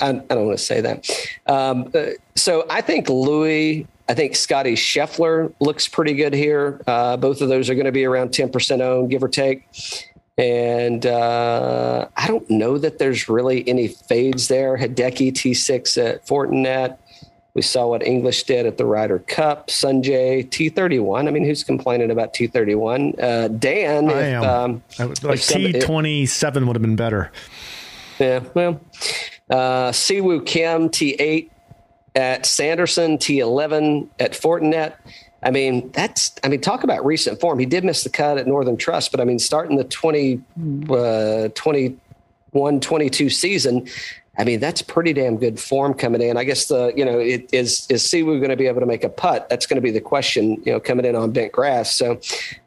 I, I don't want to say that. Um, uh, so I think Louis. I think Scotty Scheffler looks pretty good here. Uh, both of those are going to be around ten percent owned, give or take. And uh, I don't know that there's really any fades there. Hideki T6 at Fortinet. We saw what English did at the Ryder Cup. Sungjae T31. I mean, who's complaining about T31? Uh, Dan. I if, am. Um, I would- like if some- T twenty seven would have been better. yeah, well, uh, Siwoo Kim T8 at Sanderson, T11 at Fortinet. I mean, that's, I mean, talk about recent form. He did miss the cut at Northern Trust, but I mean, starting the 20, uh, 21, 22 season, I mean, that's pretty damn good form coming in. I guess the, you know, it, is, is Siwoo going to be able to make a putt? That's going to be the question, you know, coming in on bent grass. So,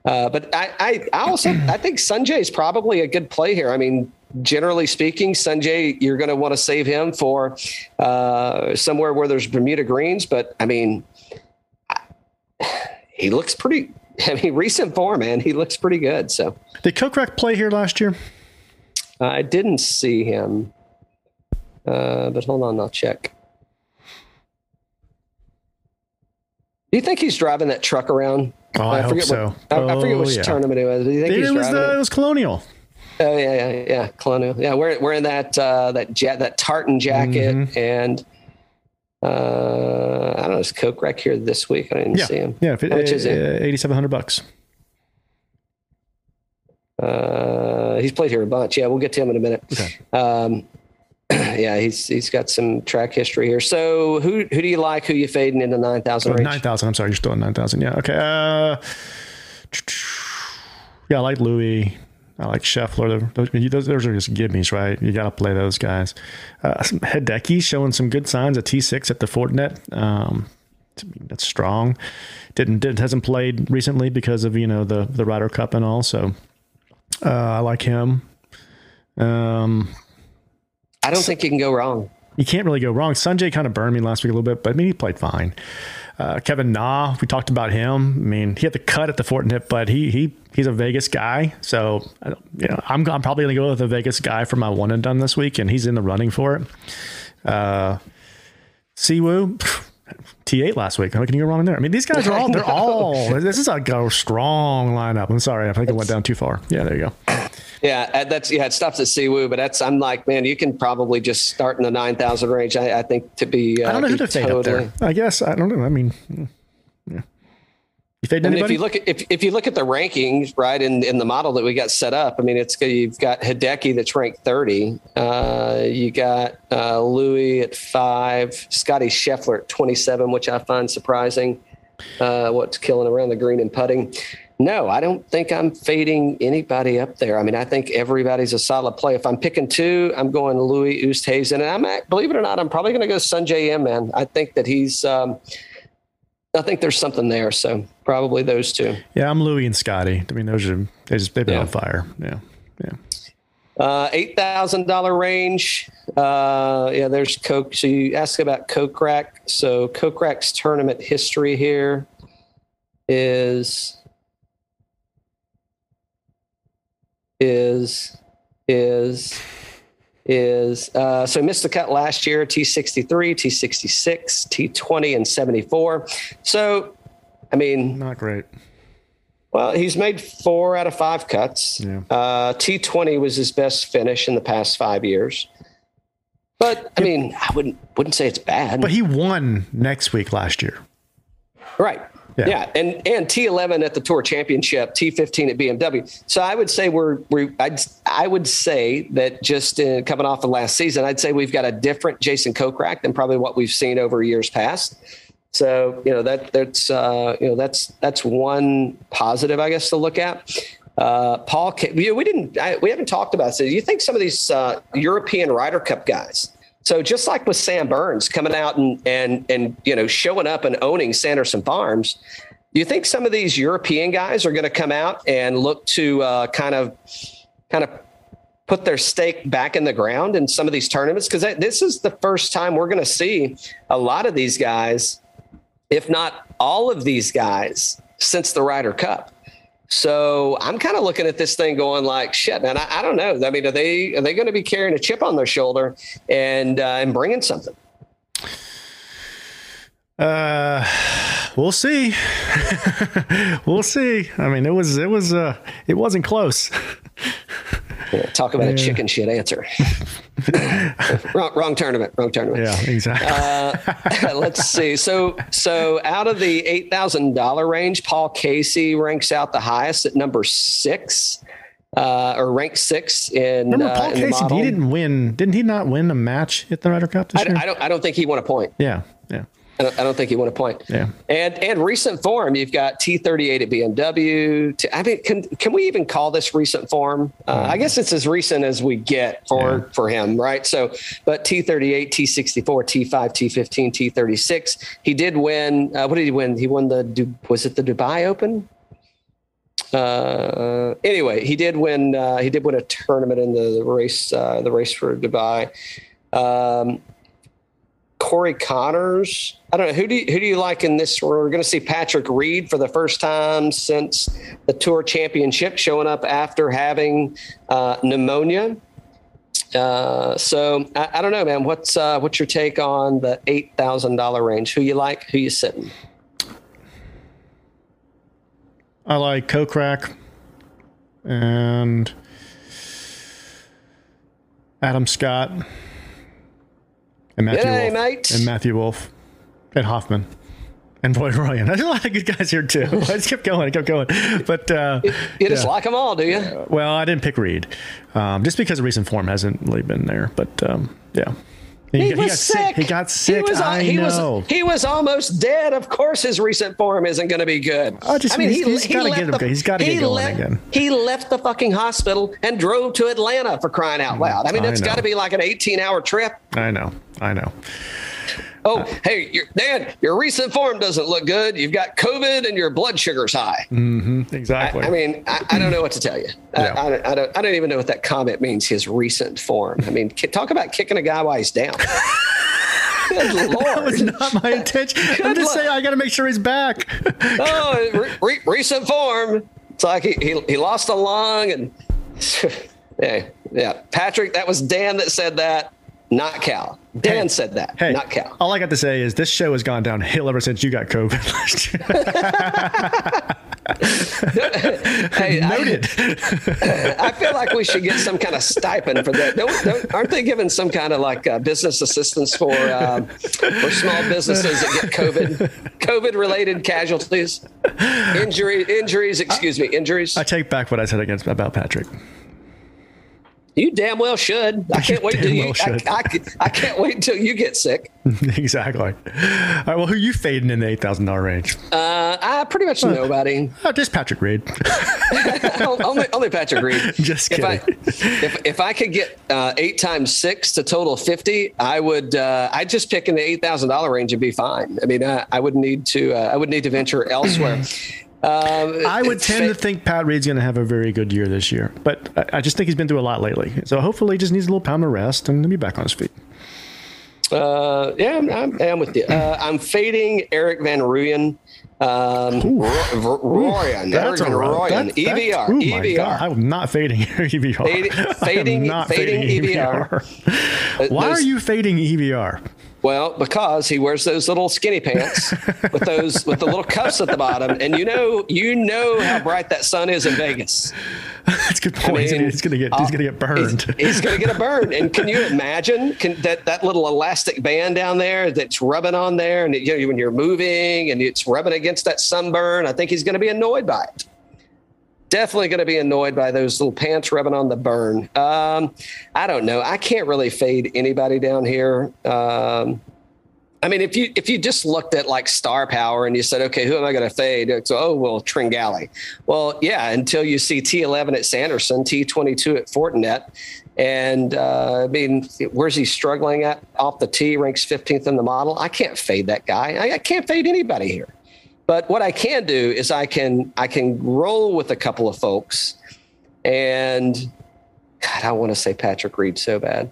uh, but I, I, I also, I think Sungjae is probably a good play here. I mean, generally speaking, Sungjae, you're going to want to save him for uh, somewhere where there's Bermuda greens. But I mean, he looks pretty. I mean, recent form, man, he looks pretty good. So Did Kokrak play here last year? I didn't see him, uh, but hold on, I'll check. Do you think he's driving that truck around? Oh, I hope forget so. What, I, I forget Oh, which yeah. tournament it was. Do you think he's It was, driving uh, it? it was Colonial. Oh yeah, yeah, yeah. Colonial. Yeah, we're we're in that uh, that ja- that tartan jacket Mm-hmm. and uh, I don't know. Is Kokrak here this week? I didn't Yeah, see him. yeah. If it, How much is it? Eighty seven hundred bucks. Uh, he's played here a bunch. Yeah, we'll get to him in a minute. Okay. Um, <clears throat> yeah, he's he's got some track history here. So who who do you like? Who you fading in the nine thousand nine thousand. I'm sorry, you're still at nine thousand. Yeah. Okay. Uh, yeah, I like Louis. I like Scheffler. Those, those, those are just gimmies, right? You got to play those guys. Uh, Hideki showing some good signs at T6 at the Fortinet. Um, that's strong. Didn't did hasn't played recently because of you know the the Ryder Cup and all. So uh, I like him. Um, I don't think you can go wrong. you can't really go wrong. Sungjae kind of burned me last week a little bit, but I mean, he played fine. Uh, Kevin Na, we talked about him. I mean, he had the cut at the Fortinet, but he he he's a Vegas guy, so you know, I'm I'm probably going to go with a Vegas guy for my one and done this week, and he's in the running for it. Uh, Siwoo. T8 last week. How can you go wrong in there? I mean, these guys are all, they're <laughs> all, this is a go strong lineup. I'm sorry. I think I went down too far. Yeah, there you go. Yeah, uh, that's yeah. It stops at Siwoo, but that's I'm like, man, you can probably just start in the nine thousand range. I, I think to be. Uh, I don't know who be to fade up there. I guess I don't know. I mean, yeah. You fading I mean, anybody? if you look at if, if you look at the rankings, right, in, in the model that we got set up, I mean, it's you've got Hideki that's ranked 30. Uh, you got uh, Louis at five, Scotty Scheffler at 27, which I find surprising. Uh, what's killing around the green and putting? No, I don't think I'm fading anybody up there. I mean, I think everybody's a solid play. If I'm picking two, I'm going Louis Oosthuizen, and I'm at- believe it or not, I'm probably going to go Sungjae Im. Man, I think that he's. Um, I think there's something there, so probably those two. yeah, I'm Louis and Scotty. I mean, those are they just they've been Yeah. on fire. Yeah, yeah. Uh, eight thousand dollar range. Uh, yeah, there's Coke. So you ask about Kokrak. So Kokrak's tournament history here is is is is uh, so he missed the cut last year. T sixty three, T sixty six, T twenty, and seventy four. So, I mean, Not great. well, he's made four out of five cuts. Yeah. Uh, T20 was his best finish in the past five years. But I mean, I wouldn't wouldn't say it's bad. But he won next week last year. right. Yeah. Yeah. And and T11 at the Tour Championship, T15 at BMW. So I would say we're we I'd I would say that just uh, coming off the last season, I'd say we've got a different Jason Kokrak than probably what we've seen over years past. So you know that that's uh, you know that's that's one positive I guess to look at. Uh, Paul, we didn't I, we haven't talked about this. Do you think some of these uh, European Ryder Cup guys? So just like with Sam Burns coming out and and and you know showing up and owning Sanderson Farms, do you think some of these European guys are going to come out and look to uh, kind of kind of put their stake back in the ground in some of these tournaments? Because this is the first time we're going to see a lot of these guys, if not all of these guys, since the Ryder Cup. So I'm kind of looking at this thing going like, shit, man. I, I don't know. I mean, are they are they going to be carrying a chip on their shoulder and uh, and bringing something? Uh, we'll see. <laughs> we'll see. I mean, it was it was uh it wasn't close. <laughs> Yeah, talk about a chicken shit answer. <laughs> wrong, wrong tournament. Wrong tournament. Yeah, exactly. Uh, <laughs> let's see. So, so out of the eight thousand dollar range, Paul Casey ranks out the highest at number six, uh, or ranked six in. Remember uh, Paul in Casey? He didn't win. Didn't he not win a match at the Ryder Cup this I, year? I don't. I don't think he won a point. yeah, yeah, I don't, I don't think he won a point. yeah. And and recent form, you've got T38 at BMW. I mean, can can we even call this recent form? Uh, I guess it's as recent as we get for Yeah. for him, right? So, but T38, T64, T5, T15, T36. He did win. Uh, what did he win? He won the was it the Dubai Open? Uh, anyway, he did win. Uh, he did win a tournament in the, the race. Uh, the race for Dubai. Um, Corey Conners. I don't know who do you, who do you like in this? We're going to see Patrick Reed for the first time since the Tour Championship, showing up after having uh, pneumonia. Uh, so I, I don't know, man. What's uh, what's your take on the eight thousand dollar range? Who you like? Who you sitting? I like Kokrak and Adam Scott and Matthew G'day, Wolff mate. and Matthew Wolff and Hoffman and Roy Ryan. There's a lot of good guys here too. <laughs> I just kept going, I kept going. But uh, You just like them all, do you? well, I didn't pick Reed um, just because recent form hasn't really been there. But um, yeah, He, got- was got sick. He got sick. He was, I he know. was he was almost dead. Of course, his recent form isn't going to be good. I just- he's- he's gotta left get him- he's gotta get he going left- again. He left the fucking hospital and drove to Atlanta for crying out loud. I mean, I it's got to be like an eighteen-hour trip. I know. I know. Oh, hey, your, Dan, your recent form doesn't look good. You've got COVID and your blood sugar's high. Mm-hmm, exactly. I, I mean, I, I don't know what to tell you. I, I, I don't. I don't even know what that comment means. His recent form. I mean, talk about kicking a guy while he's down. <laughs> Good that was not my <laughs> intention. I'm just saying I got to make sure he's back. <laughs> Oh, re- re- recent form. It's like he, he he lost a lung and yeah, yeah. Patrick, that was Dan that said that, not Cal. Dan Hey, said that, Hey, not Cal. all I got to say is this show has gone downhill ever since you got COVID <laughs> last year. <laughs> Hey, I- Noted. <laughs> I feel like we should get some kind of stipend for that. Don't, don't, aren't they giving some kind of like uh, business assistance for um, for small businesses that get COVID COVID related casualties, injury injuries? Excuse me, injuries. I take back what I said against about Patrick. You damn well should. I can't wait till you. well. I, I, I can't wait until you get sick. <laughs> exactly. All right. Well, who are you fading in the eight thousand dollar range? Uh, I pretty much nobody. Oh, just Patrick Reed. <laughs> <laughs> only, only Patrick Reed. Just if I, kidding. if, if I could get uh, eight times six to total 50, I would, uh, I'd just pick in the $8,000 range and be fine. I mean, I, I would need to, uh, I would need to venture elsewhere. <clears throat> Um, I would tend to think Pat Reed's going to have a very good year this year, but I, I just think he's been through a lot lately. So hopefully, he just needs a little time of rest and he'll be back on his feet. Uh, yeah, I'm, I'm, I'm with you. Uh, I'm fading Erik Van Rooyen. Um, Ro- Ro- Royan, Eric Van Royan, that- EVR, oh EVR. I'm not fading <laughs> EVR. Fading- fading- not fading fading EVR. EVR. Why are you fading EVR? Well, because he wears those little skinny pants <laughs> with those with the little cuffs at the bottom, and you know you know how bright that sun is in Vegas. That's a good point. he's, mean, gonna, he's gonna get he's uh, gonna get burned. He's, he's going to get a burn. And can you imagine can, that that little elastic band down there that's rubbing on there, and you know, when you're moving and it's rubbing against that sunburn? I think he's going to be annoyed by it. Definitely going to be annoyed by those little pants rubbing on the burn. Um, I don't know. I can't really fade anybody down here. Um, I mean, if you if you just looked at like star power and you said, okay, who am I going to fade? So, oh well, Tringali. Well, yeah, until you see T11 at Sanderson, T22 at Fortinet, and uh, I mean, where's he struggling at off the tee? Ranks 15th in the model. I can't fade that guy. I, I can't fade anybody here. But what I can do is I can I can roll with a couple of folks, and God, I want to say Patrick Reed so bad.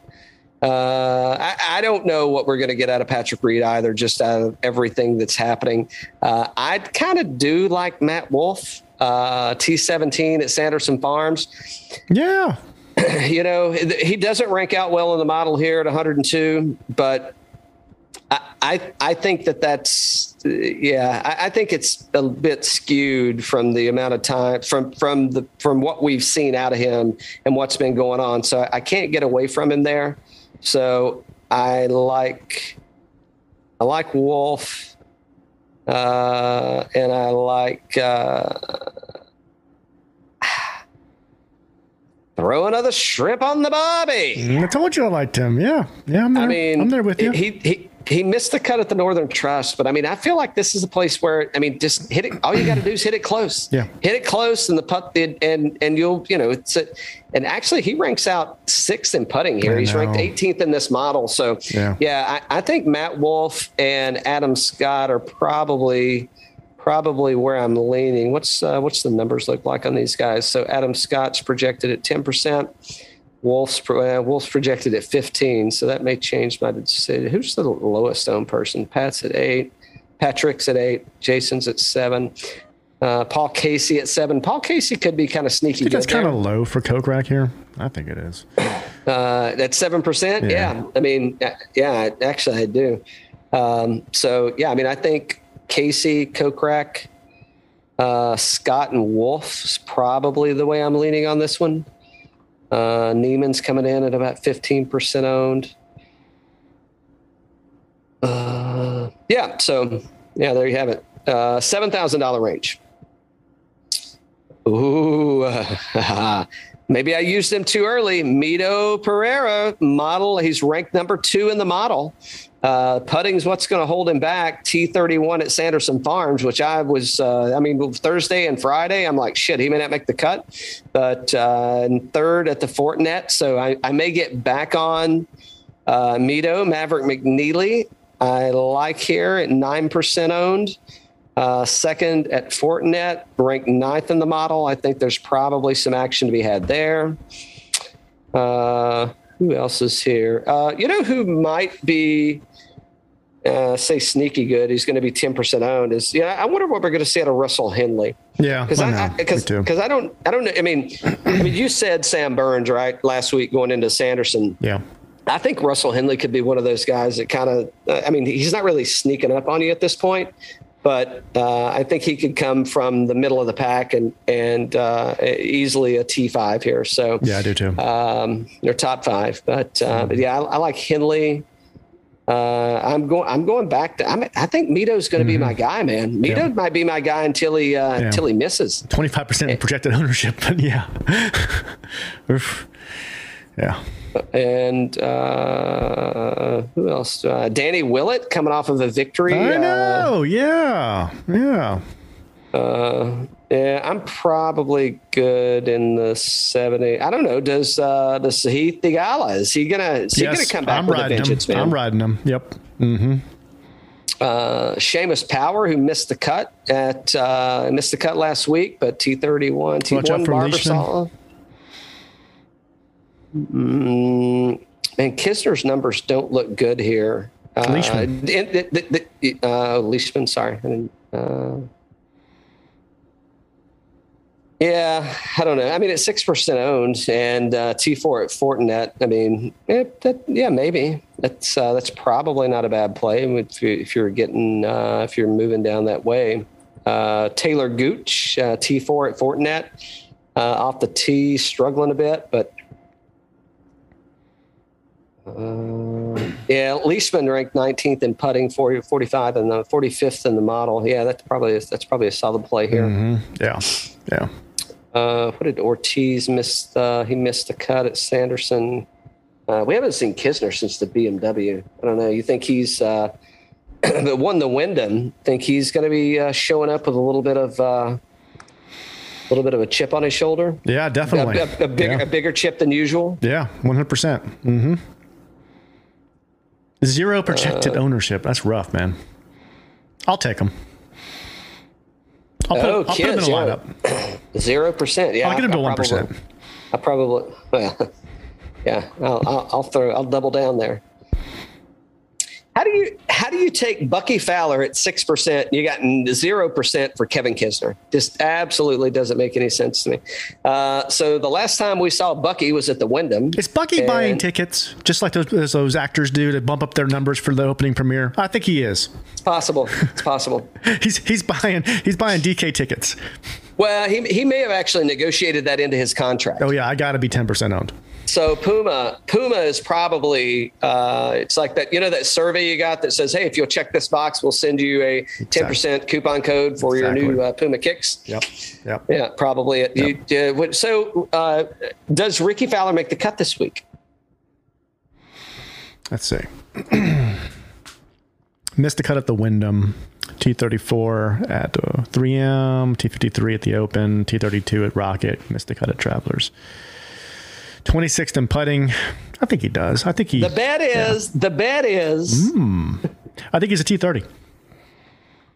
Uh, I, I don't know what we're going to get out of Patrick Reed either, just out of everything that's happening. Uh, I kind of do like Matt Wolff, uh, T17 at Sanderson Farms. yeah, <clears throat> You know, he doesn't rank out well in the model here at 102, but I, I, think that that's, yeah, I, I think it's a bit skewed from the amount of time from, from the, from what we've seen out of him and what's been going on. So I can't get away from him there. So I like, I like Wolff, uh, and I like, uh, <sighs> throw another shrimp on the bobby. I told you I liked him. Yeah, yeah, I'm there. I mean, I'm there with you. He he he missed the cut at the Northern Trust, but I mean, I feel like this is a place where I mean, just hit it. All you got to do is hit it close. Yeah. hit it close, and the putt and and, and you'll you know it's a, and actually he ranks out sixth in putting here. I He's ranked 18th in this model. So Yeah. yeah, I, I think Matt Wolff and Adam Scott are probably probably where I'm leaning. What's uh, what's the numbers look like on these guys? So Adam Scott's projected at 10 percent. Wolff's uh, Wolff's projected at 15, so that may change my decision. Who's the lowest owned person? Pat's at eight, Patrick's at eight, Jason's at seven, uh, Paul Casey at seven. Paul Casey could be kind of sneaky. I think that's kind of low for Kokrak here. I think it is. Uh, at seven percent, Yeah. yeah. I mean, uh, yeah, actually, I do. Um, so yeah, I mean, I think Casey, Kokrak, uh, Scott, and Wolff is probably the way I'm leaning on this one. Uh, Niemann's coming in at about fifteen percent owned. Uh, yeah, so yeah, there you have it. Uh, Seven thousand dollar range. Ooh, <laughs> maybe I used him too early. Mito Pereira model. He's ranked number two in the model. Uh, putting's what's going to hold him back. T31 at Sanderson Farms, which I was, uh, I mean, Thursday and Friday, I'm like, shit, he may not make the cut. But uh, third at the Fortinet. So I, I may get back on uh, Mito, Maverick McNealy. I like here at 9% owned. Uh, second at Fortinet, ranked ninth in the model. I think there's probably some action to be had there. Uh, who else is here? Uh, you know who might be, uh, say, sneaky good? He's going to be 10% owned. Is yeah. I wonder what we're going to see out of Russell Henley. Yeah, because I because because I don't I don't know. I mean, I mean, you said Sam Burns right last week going into Sanderson. Yeah. I think Russell Henley could be one of those guys that kind of, uh, I mean, he's not really sneaking up on you at this point, but uh, I think he could come from the middle of the pack and and uh, easily a T five here. So Yeah, I do too. um, they're top five, but uh, but yeah, I, I like Henley. Uh, I'm going. I'm going back to. I'm, I think Mito's going to be my guy, man. Mito Yeah. might be my guy until he uh, Yeah. until he misses. 25% projected ownership, but <laughs> yeah. <laughs> Yeah. And uh, who else? Uh, Danny Willett coming off of a victory. I uh, know. yeah. Yeah. Yeah, I'm probably good in the 70. I don't know. Does uh, does Sahith Theegala is he gonna is he gonna come back I'm with a riding vengeance, him. man? I'm riding him. Yep. Mm-hmm. uh, Seamus Power, who missed the cut at uh, missed the cut last week, but T31, Watch out T1 for Barbasol. Mm, and Kisner's numbers don't look good here. Uh, Leishman. the- the- the- uh, Leishman, sorry. I uh, yeah, I don't know. I mean, it's six percent owned, and uh, T4 at Fortinet. I mean, eh, that, yeah, maybe that's uh, that's probably not a bad play if, you, you're getting uh, if you're moving down that way. Uh, Taylor Gooch, uh, T4 at Fortinet, uh, off the tee, struggling a bit, but yeah, Leishman ranked 19th in putting, 40, 45 and the 45th in the model. Yeah, that's probably that's probably a solid play here. Mm-hmm. Yeah. Yeah. Uh, what did Ortiz miss? Uh, he missed the cut at Sanderson. Uh, we haven't seen Kisner since the BMW. I don't know. You think he's uh, <clears throat> but won the Wyndham? Think he's going to be uh, showing up with a little bit of uh, a little bit of a chip on his shoulder? Yeah, definitely. a, a bigger yeah. a bigger chip than usual. Yeah, 100%. Mm-hmm. Zero projected Uh, ownership. That's rough, man. I'll take him. I'll put, Oh, I'll put him in a lineup. <coughs> Zero percent. Yeah, I'll get him to 1%. probably- I probably, well, <laughs> yeah, I'll, I'll, I'll throw, I'll double down there. How do you, how do you take Bucky Fowler at six percent? You got zero percent for Kevin Kisner. Just absolutely doesn't make any sense to me. Uh, so the last time we saw Bucky was at the Wyndham. Is Bucky buying tickets just like those, those actors do to bump up their numbers for the opening premiere? I think he is. It's possible. It's possible. <laughs> He's he's buying he's buying DK tickets. Well, he, he may have actually negotiated that into his contract. Oh yeah, I got to be 10% owned. So Puma, Puma is probably uh, it's like that. You know that survey you got that says, "Hey, if you'll check this box, we'll send you a ten percent coupon code for your new uh, Puma kicks." Yep. Yep. Yeah, probably. It. You, uh, so, uh, does Rickie Fowler make the cut this week? Let's see. <clears throat> Missed the cut at the Wyndham. T34 at uh, 3M, T53 at the Open, T32 at Rocket. Missed the cut at Travelers. 26th in putting. I think he does. I think he. The bet is the bet is I think he's a T30.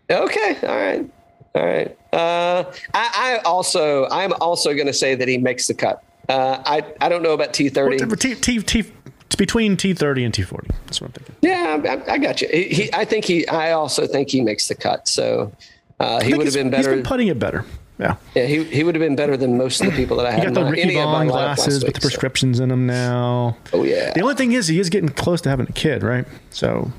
okay. All right, all right. Uh, I, I also I'm also going to say that he makes the cut. Uh, I I don't know about T thirty. T, T, T, it's between T30 and T40. That's what I'm thinking. Yeah, I, I got you. He, he, I think he. I also think he makes the cut. So uh, he would have he's- been He's better. been putting it better. Yeah. yeah, he he would have been better than most of the people that I He had. got in the Rickie any of my Vaughn glasses with week, the so- prescriptions in them now. Oh yeah, The only thing is, he is getting close to having a kid, right? So,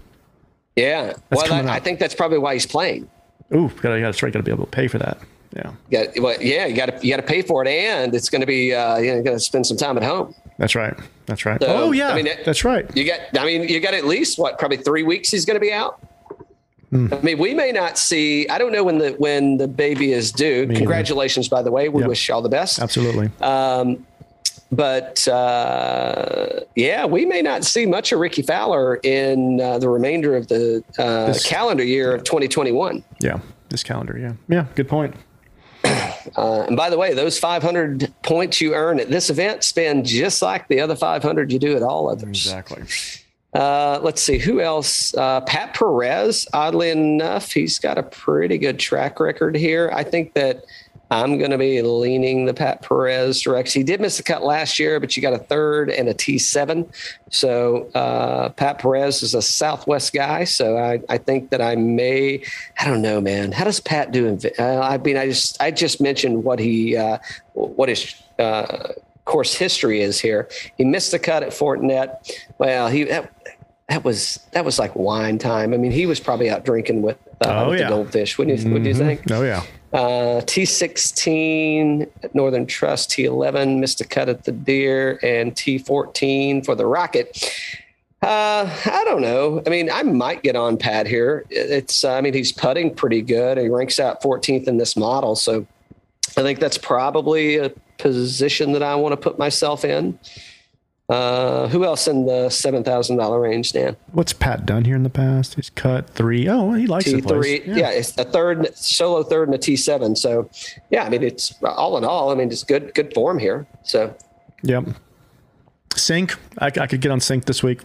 yeah. Well, coming I, I think that's probably why he's playing. ooh, gotta, gotta, gotta be able to pay for that. Yeah. Got, well, yeah, you got to you got to pay for it, and it's going to be uh, you know, going to spend some time at home. That's right. That's right. So, oh yeah, I mean, it- that's right. You got, I mean, you got at least what, probably three weeks. He's going to be out. Hmm. I mean, we may not see. I don't know when the when the baby is due. neither. Congratulations, by the way. We Yep. wish you all the best. Absolutely. Um, but uh, yeah, we may not see much of Rickie Fowler in uh, the remainder of the uh, This- calendar year of 2021. yeah. This calendar. Yeah. Yeah. Good point. Uh, and by the way, those 500 points you earn at this event spend just like the other 500 you do at all others. Exactly. Uh, let's see who else. Uh, Pat Perez. Oddly enough, he's got a pretty good track record here. I think that I'm going to be leaning the Pat Perez direction. He did miss the cut last year, but you got a third and a T7. So uh, Pat Perez is a Southwest guy. So I, I think that I may. I don't know, man. How does Pat do? In, uh, I mean, I just I just mentioned what he uh, what his uh, course history is here. He missed the cut at Fortinet. Well, he that was that was like wine time. I mean, he was probably out drinking with, uh, Oh, with yeah. the goldfish. Wouldn't you, wouldn't you think? Oh yeah. Uh, T16 at Northern Trust, T11 missed a cut at the Deere, and T14 for the Rocket. Uh, I don't know. I mean, I might get on Pat here. It's, uh, I mean, he's putting pretty good. He ranks out 14th in this model, so I think that's probably a position that I want to put myself in. Uh, who else in the seven thousand dollar range, Dan? What's Pat done here in the past? He's cut three. Oh, he likes T the place. three, yeah. it's a third solo third and a T seven. So, yeah, I mean, it's all in all. I mean, it's good, good form here. So, Yep. Cink. I, I could get on Cink this week.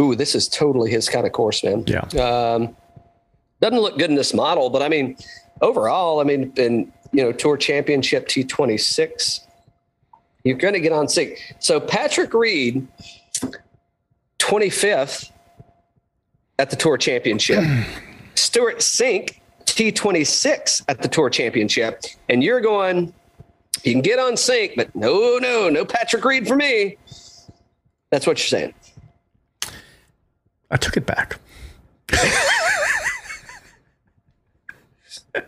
ooh, this is totally his kind of course, man. Yeah. Um, doesn't look good in this model, but I mean, overall, I mean, in you know, Tour Championship T twenty six, you're going to get on Cink. So Patrick Reed, twenty fifth at the Tour Championship. <clears throat> Stewart Cink, T twenty six at the Tour Championship, and you're going. You can get on Cink, but no, no, no Patrick Reed for me. That's what you're saying. I took it back. <laughs>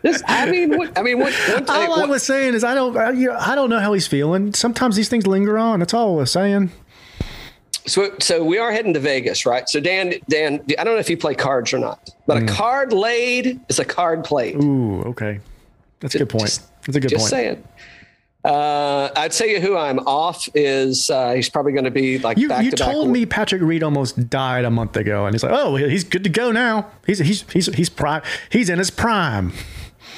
This, I mean, what, I mean, what, what, All I was saying is I don't. I, you know, I don't know how he's feeling. Sometimes these things linger on. That's all I was saying. So, so we are heading to Vegas, right? So, Dan, Dan, I don't know if you play cards or not, but a card laid is a card played. Ooh, okay. That's a good point. Just- That's a good Just point. saying. Uh, I'd tell you who I'm off is uh, he's probably going to be like You, back you to back. told me Patrick Reed almost died a month ago, and he's like, "Oh, he's good to go now. He's he's he's he's prime. He's in his prime."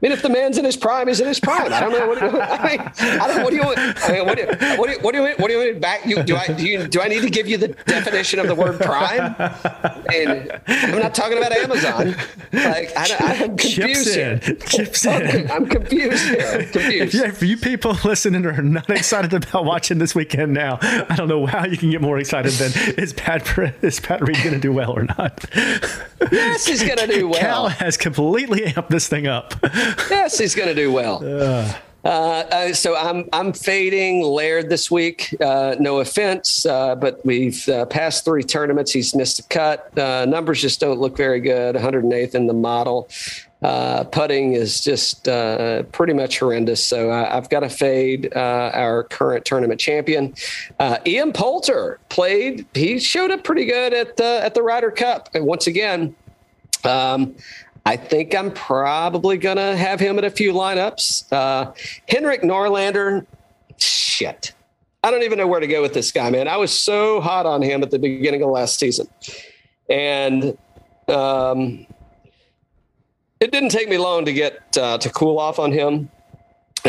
I mean, if the man's in his prime, he's in his prime. I don't know what. <laughs> I mean, I don't. Know what do you? want- I mean, what do you? What do you? What do you? What do you want back? You do I? Do you? Do I need to give you the definition of the word prime? And I'm not talking about Amazon. Like I, I'm confused here. in. Chips in. I'm confused here. Confused. Yeah, for you people listening are not excited about watching this weekend now, I don't know how you can get more excited than is Pat is Pat Reed going to do well or not? Yes, he's going to do well. Cal has completely amped this thing up. Yes, he's going to do well. Uh, uh, so I'm I'm fading Laird this week. Uh, no offense, uh, but we've uh, passed three tournaments. He's missed a cut. Uh, numbers just don't look very good. 108th in the model. Uh, putting is just uh, pretty much horrendous. So I've got to fade uh, our current tournament champion. Uh, Ian Poulter played. He showed up pretty good at the at the Ryder Cup. And once again, um, I think I'm probably going to have him in a few lineups. Uh, Henrik Norlander, shit. I don't even know where to go with this guy, man. I was so hot on him at the beginning of last season. And um, it didn't take me long to get uh, to cool off on him.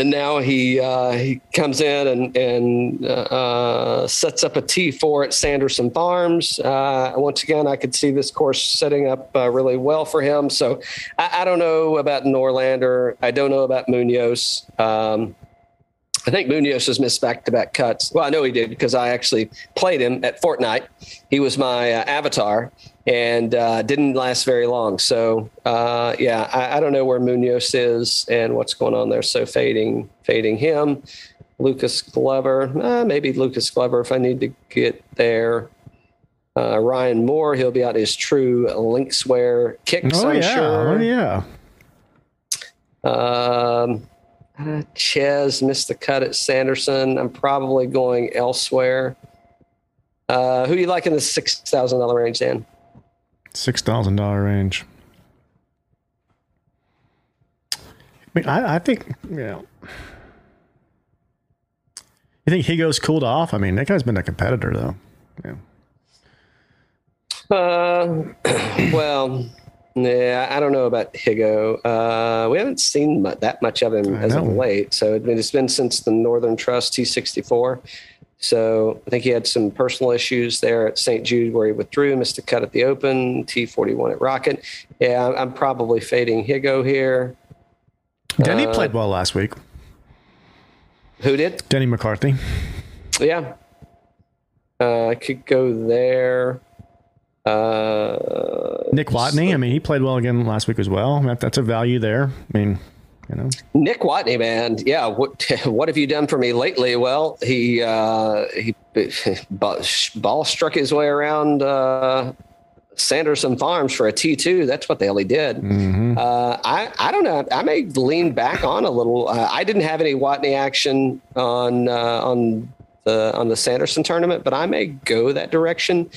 And now he uh, he comes in and and uh, sets up a T four at Sanderson Farms. Uh, once again, I could see this course setting up uh, really well for him. So I, I don't know about Norlander. I don't know about Munoz. Um, I think Munoz has missed back to back cuts. Well, I know he did because I actually played him at Fortnite. He was my uh, avatar and uh, didn't last very long. So, uh, yeah, I, I don't know where Munoz is and what's going on there. So, fading, fading him. Lucas Glover, uh, maybe Lucas Glover if I need to get there. Uh, Ryan Moore, he'll be out his true Linksoul kicks, Oh I'm yeah, sure. oh yeah. Um, uh, Chez missed the cut at Sanderson. I'm probably going elsewhere. Uh, who do you like in the six thousand dollar range, Dan? Six thousand dollar range. I mean, I, I think you know. You think Higo's cooled off? I mean, that guy's been a competitor though. Yeah. Uh, <clears throat> well, Yeah, I don't know about Higo. Uh, we haven't seen that much of him I as of late. So it's been since the Northern Trust T64. So I think he had some personal issues there at St. Jude where he withdrew, missed a cut at the Open, T41 at Rocket. Yeah, I'm- I'm probably fading Higo here. Denny Uh, played well last week. Who did? Denny McCarthy. Yeah. Uh, I could go there. Uh, Nick Watney. I mean, he played well again last week as well. That, that's a value there. I mean, you know, Nick Watney, man, yeah. What <laughs> what have you done for me lately? Well, he uh, he <laughs> ball ball struck his way around uh, Sanderson Farms for a T two. That's what the hell he did. Uh, I I don't know. I may lean back on a little. Uh, I didn't have any Watney action on uh, on the on the Sanderson tournament, but I may go that direction.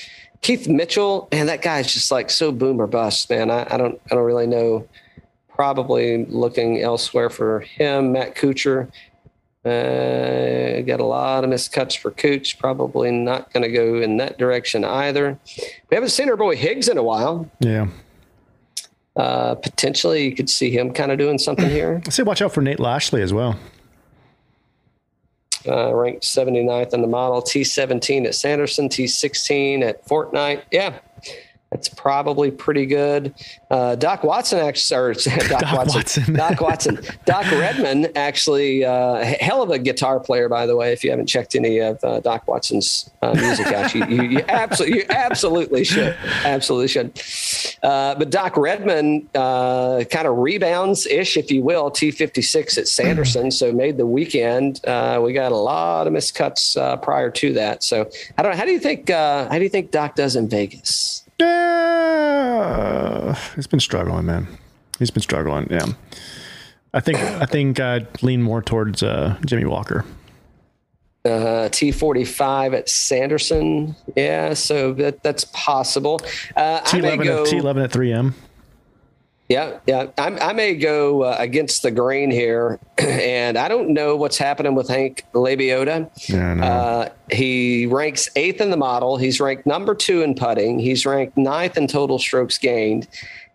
Keith Mitchell, man, that guy's just like so boom or bust, man. I, I don't I don't really know probably looking elsewhere for him. Matt Kuchar, uh, got a lot of miscuts for Cooch. Probably not going to go in that direction either. We haven't seen our boy Higgs in a while. yeah. Uh, potentially, you could see him kind of doing something here. I say watch out for Nate Lashley as well. Uh, ranked 79th in the model, T17 at Sanderson, T16 at Fortinet. Yeah. That's probably pretty good. Uh, Doc Watson actually, or <laughs> Doc, Doc Watson, Watson. <laughs> Doc Watson, Doc Redman actually, uh, hell of a guitar player, by the way. If you haven't checked any of uh, Doc Watson's uh, music out, you, you, you absolutely, you absolutely should, absolutely should. Uh, but Doc Redman uh, kind of rebounds ish, if you will, T56 at <clears throat> Sanderson. So made the weekend. Uh, we got a lot of miscuts uh, prior to that. So I don't know. How do you think? Uh, how do you think Doc does in Vegas? Yeah, he's been struggling, man. He's been struggling. Yeah, I think I think I'd lean more towards uh, Jimmy Walker. Uh, T45 at Sanderson. Yeah, so that that's possible. Uh, I T may eleven go. at T eleven at three M. Yeah, yeah. I'm, I may go uh, against the grain here, <clears throat> and I don't know what's happening with Hank Lebioda. Yeah, know. Uh, he ranks eighth in the model. He's ranked number two in putting. He's ranked ninth in total strokes gained.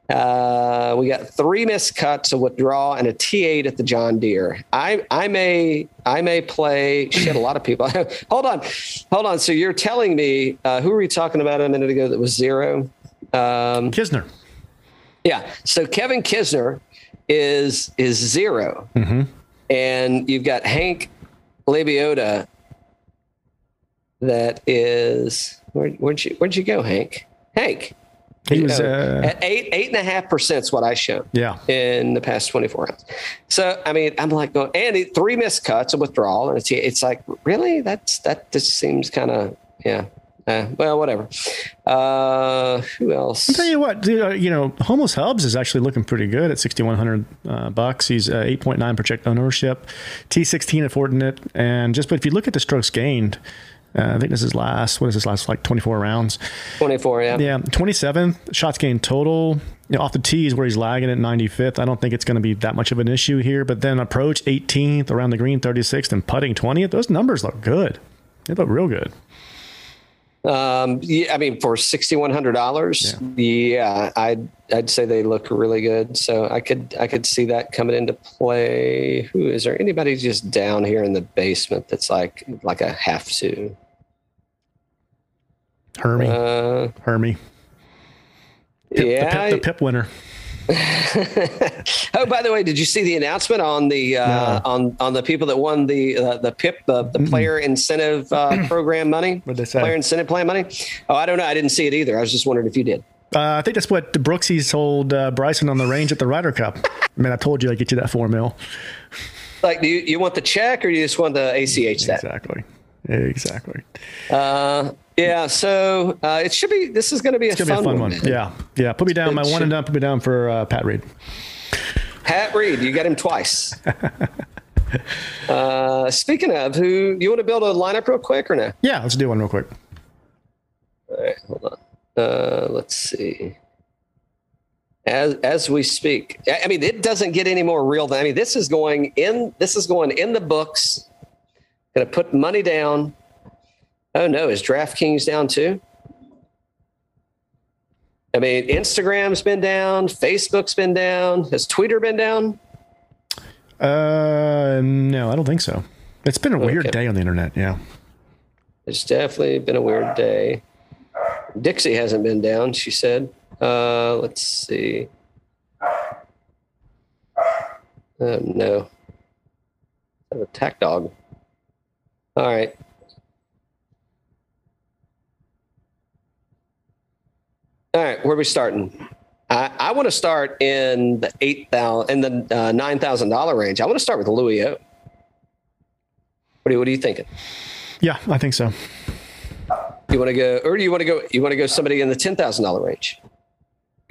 Uh, we got three missed cuts, a withdrawal, and a T8 at the John Deere. I, I may I may play <clears throat> shit. A lot of people. <laughs> hold on, hold on. So you're telling me uh, who were we talking about a minute ago that was zero? Um, Kisner. Yeah. So Kevin Kisner is is 0 and you've got Hank Lebioda. That is where, where'd you where'd you go, Hank? Hank. He was uh, at eight eight and a half percent is what I showed yeah. in the past 24 hours. So, I mean, I'm like going, and it, three missed cuts, a withdrawal. And it's, it's like, really? That's, that just seems kind of, yeah. Uh, well, whatever. Uh, who else? I'll tell you what, dude, uh, you know, Homos Hubs is actually looking pretty good at 6,100 uh, bucks. He's uh, 8.9 project ownership, T16 at Fortinet. And just, but if you look at the strokes gained, uh, I think this is last, what is this last, like 24 rounds? 24, yeah. Yeah, 27th shots gained total. You know, off the tee is where he's lagging at 95th. I don't think it's going to be that much of an issue here. But then approach 18th, around the green 36th, and putting 20th. Those numbers look good. They look real good. Um, yeah, I mean, for sixty-one hundred dollars, yeah, I'd I'd say they look really good. So I could I could see that coming into play. Who is there? Anybody just down here in the basement that's like like a have to? Hermy, Uh, Hermie, Pip, yeah. the, Pip, the Pip winner. <laughs> oh, by the way, did you see the announcement on the uh, No. on on the people that won the uh, the PIP the, the player incentive uh, <clears throat> program money? What'd they say? Player incentive plan money? Oh, I don't know. I didn't see it either. I was just wondering if you did. Uh, I think that's what the Brooksy told uh, Bryson on the range at the Ryder Cup. Man, I told you I'd get you that four mil. Like, do you, you want the check or you just want the ACH that? Exactly. Exactly. Uh, yeah. So uh, it should be. This is going to be a fun, be a fun one. man. Yeah. Yeah. Put me down. It My one and done. Put me down for uh, Pat Reed. Pat Reed, you got him twice. <laughs> uh, speaking of, who you want to build a lineup real quick or no? Yeah. Let's do one real quick. All right, hold on. Uh, let's see. As as we speak, I mean, it doesn't get any more real than I mean. This is going in. This is going in the books. Going to put money down. Oh no, is DraftKings down too? I mean, Instagram's been down, Facebook's been down. Has Twitter been down? Uh, no, I don't think so. It's been a weird Okay. day on the internet. Yeah. It's definitely been a weird day. Dixie hasn't been down, she said. Uh, let's see. Oh, no. a attack dog. All right. All right, where are we starting? I, I want to start in the eight thousand in the uh, nine thousand dollar range. I want to start with Louis O. What are you, what are you thinking? Yeah, I think so. You want to go, or do you want to go? You want to go somebody in the ten thousand dollar range?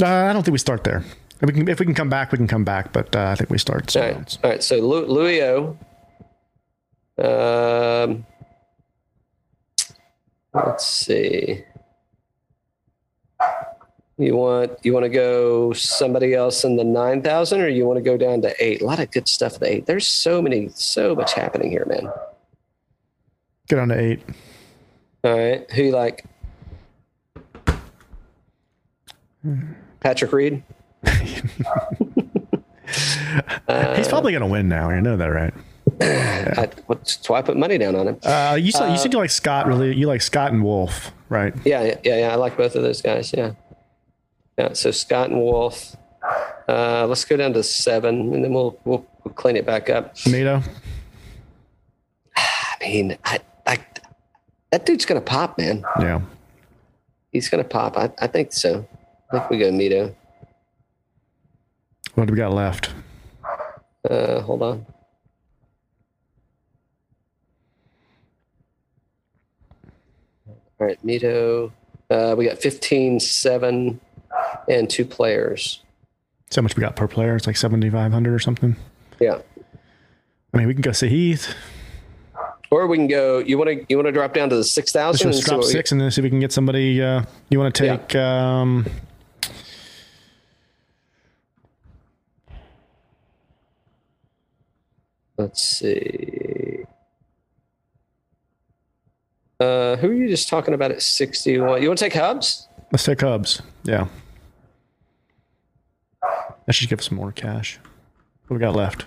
Uh, I don't think we start there. If we can, if we can come back, we can come back. But uh, I think we start All right, else. all right. So Lu- Louis O. Um, let's see. You want you want to go somebody else in the nine thousand, or you want to go down to eight? A lot of good stuff at eight. There's so many, so much happening here, man. Get on to eight. All right, who you like? Patrick Reed. <laughs> He's probably going to win now. You know that, right? I, that's why I put money down on him. Uh, you said you seem to like Scott. Really, you like Scott and Wolff, right? Yeah, yeah, yeah, yeah. I like both of those guys. Yeah. Yeah. So Scott and Wolff. Uh, let's go down to seven, and then we'll we'll, we'll clean it back up. Nato. <sighs> I mean, I, I that dude's gonna pop, man. Yeah. He's gonna pop. I, I think so. I think we go Mito. What do we got left? Uh, hold on. All right, Mito. Uh, we got 15, 7, and two players. So much we got per player. It's like seventy five hundred or something. Yeah. I mean, we can go see Heath. Or we can go. You want to you want to drop down to the six thousand. Let's just drop six and then see if we can get somebody. Uh, you want to Yeah. take? Um, Let's see. Uh, who are you just talking about at sixty-one? You want to take Hubs? let's take Cubs. Yeah. That should give us more cash. What we got left?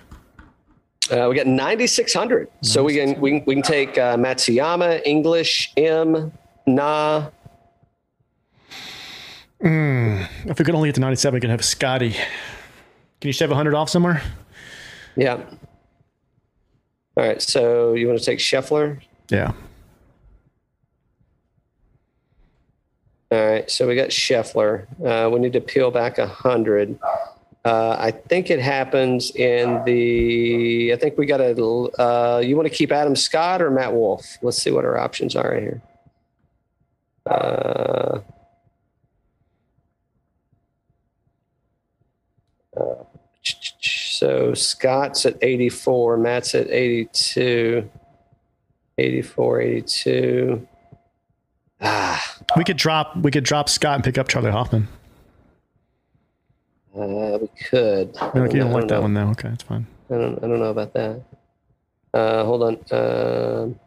Uh, we got ninety-six hundred. So we can we can we can take uh, Matsuyama, English, M, Na. If we could only get to ninety seven, we could have Scotty. Can you shave hundred off somewhere? Yeah. All right. So you want to take Scheffler? Yeah. All right, so we got Scheffler. Uh, we need to peel back a hundred. Uh, I think it happens in the. I think we got a. Uh, you want to keep Adam Scott or Matt Wolff? Let's see what our options are right here. Uh, uh, so Scott's at 84, Matt's at 82, 84, 82. Ah, We could drop. We could drop Scott and pick up Charley Hoffman. Uh, we could. I You don't, you don't know- like I that know. one though. Okay, that's fine. I don't. I don't know about that. Uh, hold on. Um,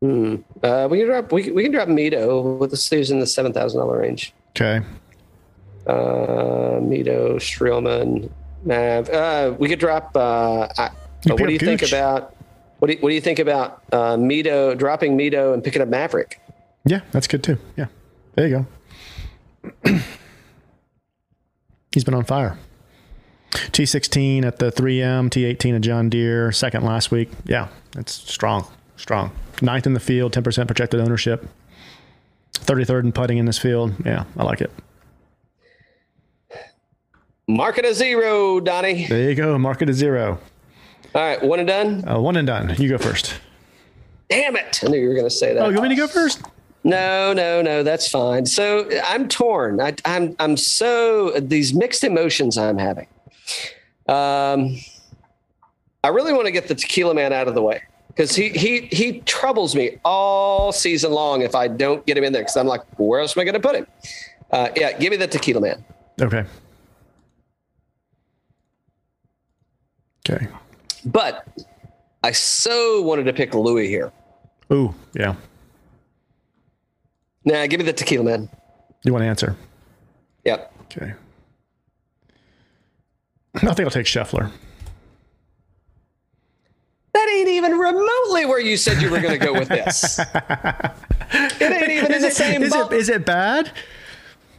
hmm. Uh, we can drop. We, can- we can drop Mito with the Steve's in the seven thousand dollar range. Okay. Uh, Mito, Streelman, Nav. Uh, we could drop. Uh, I, You what do you up think about? What do you, What do you think about uh, Mito dropping Mito and picking up Maverick? Yeah, that's good too. Yeah. There you go. <clears throat> He's been on fire. T16 at the 3M, T18 at John Deere, second last week. Yeah, it's strong, strong. Ninth in the field, 10% projected ownership. 33rd in putting in this field. Yeah, I like it. Market a zero, Donnie. There you go. Market is zero. All right, one and done. Uh, one and done. You go first. Damn it! I knew you were going to say that. Oh, you want me to go first? No, no, no, that's fine. So I'm torn. I, I'm I'm so these mixed emotions I'm having. Um, I really want to get the Tequila Man out of the way because he he he troubles me all season long if I don't get him in there because I'm like, where else am I going to put him? Uh, yeah, give me the Tequila Man. Okay. Okay. But I so wanted to pick Louis here. Ooh, yeah. Nah, give me the tequila man. You want to answer? Yep. Okay. I think I'll take Scheffler. That ain't even remotely where you said you were going to go with this. <laughs> it ain't even in the same Is it, is it bad?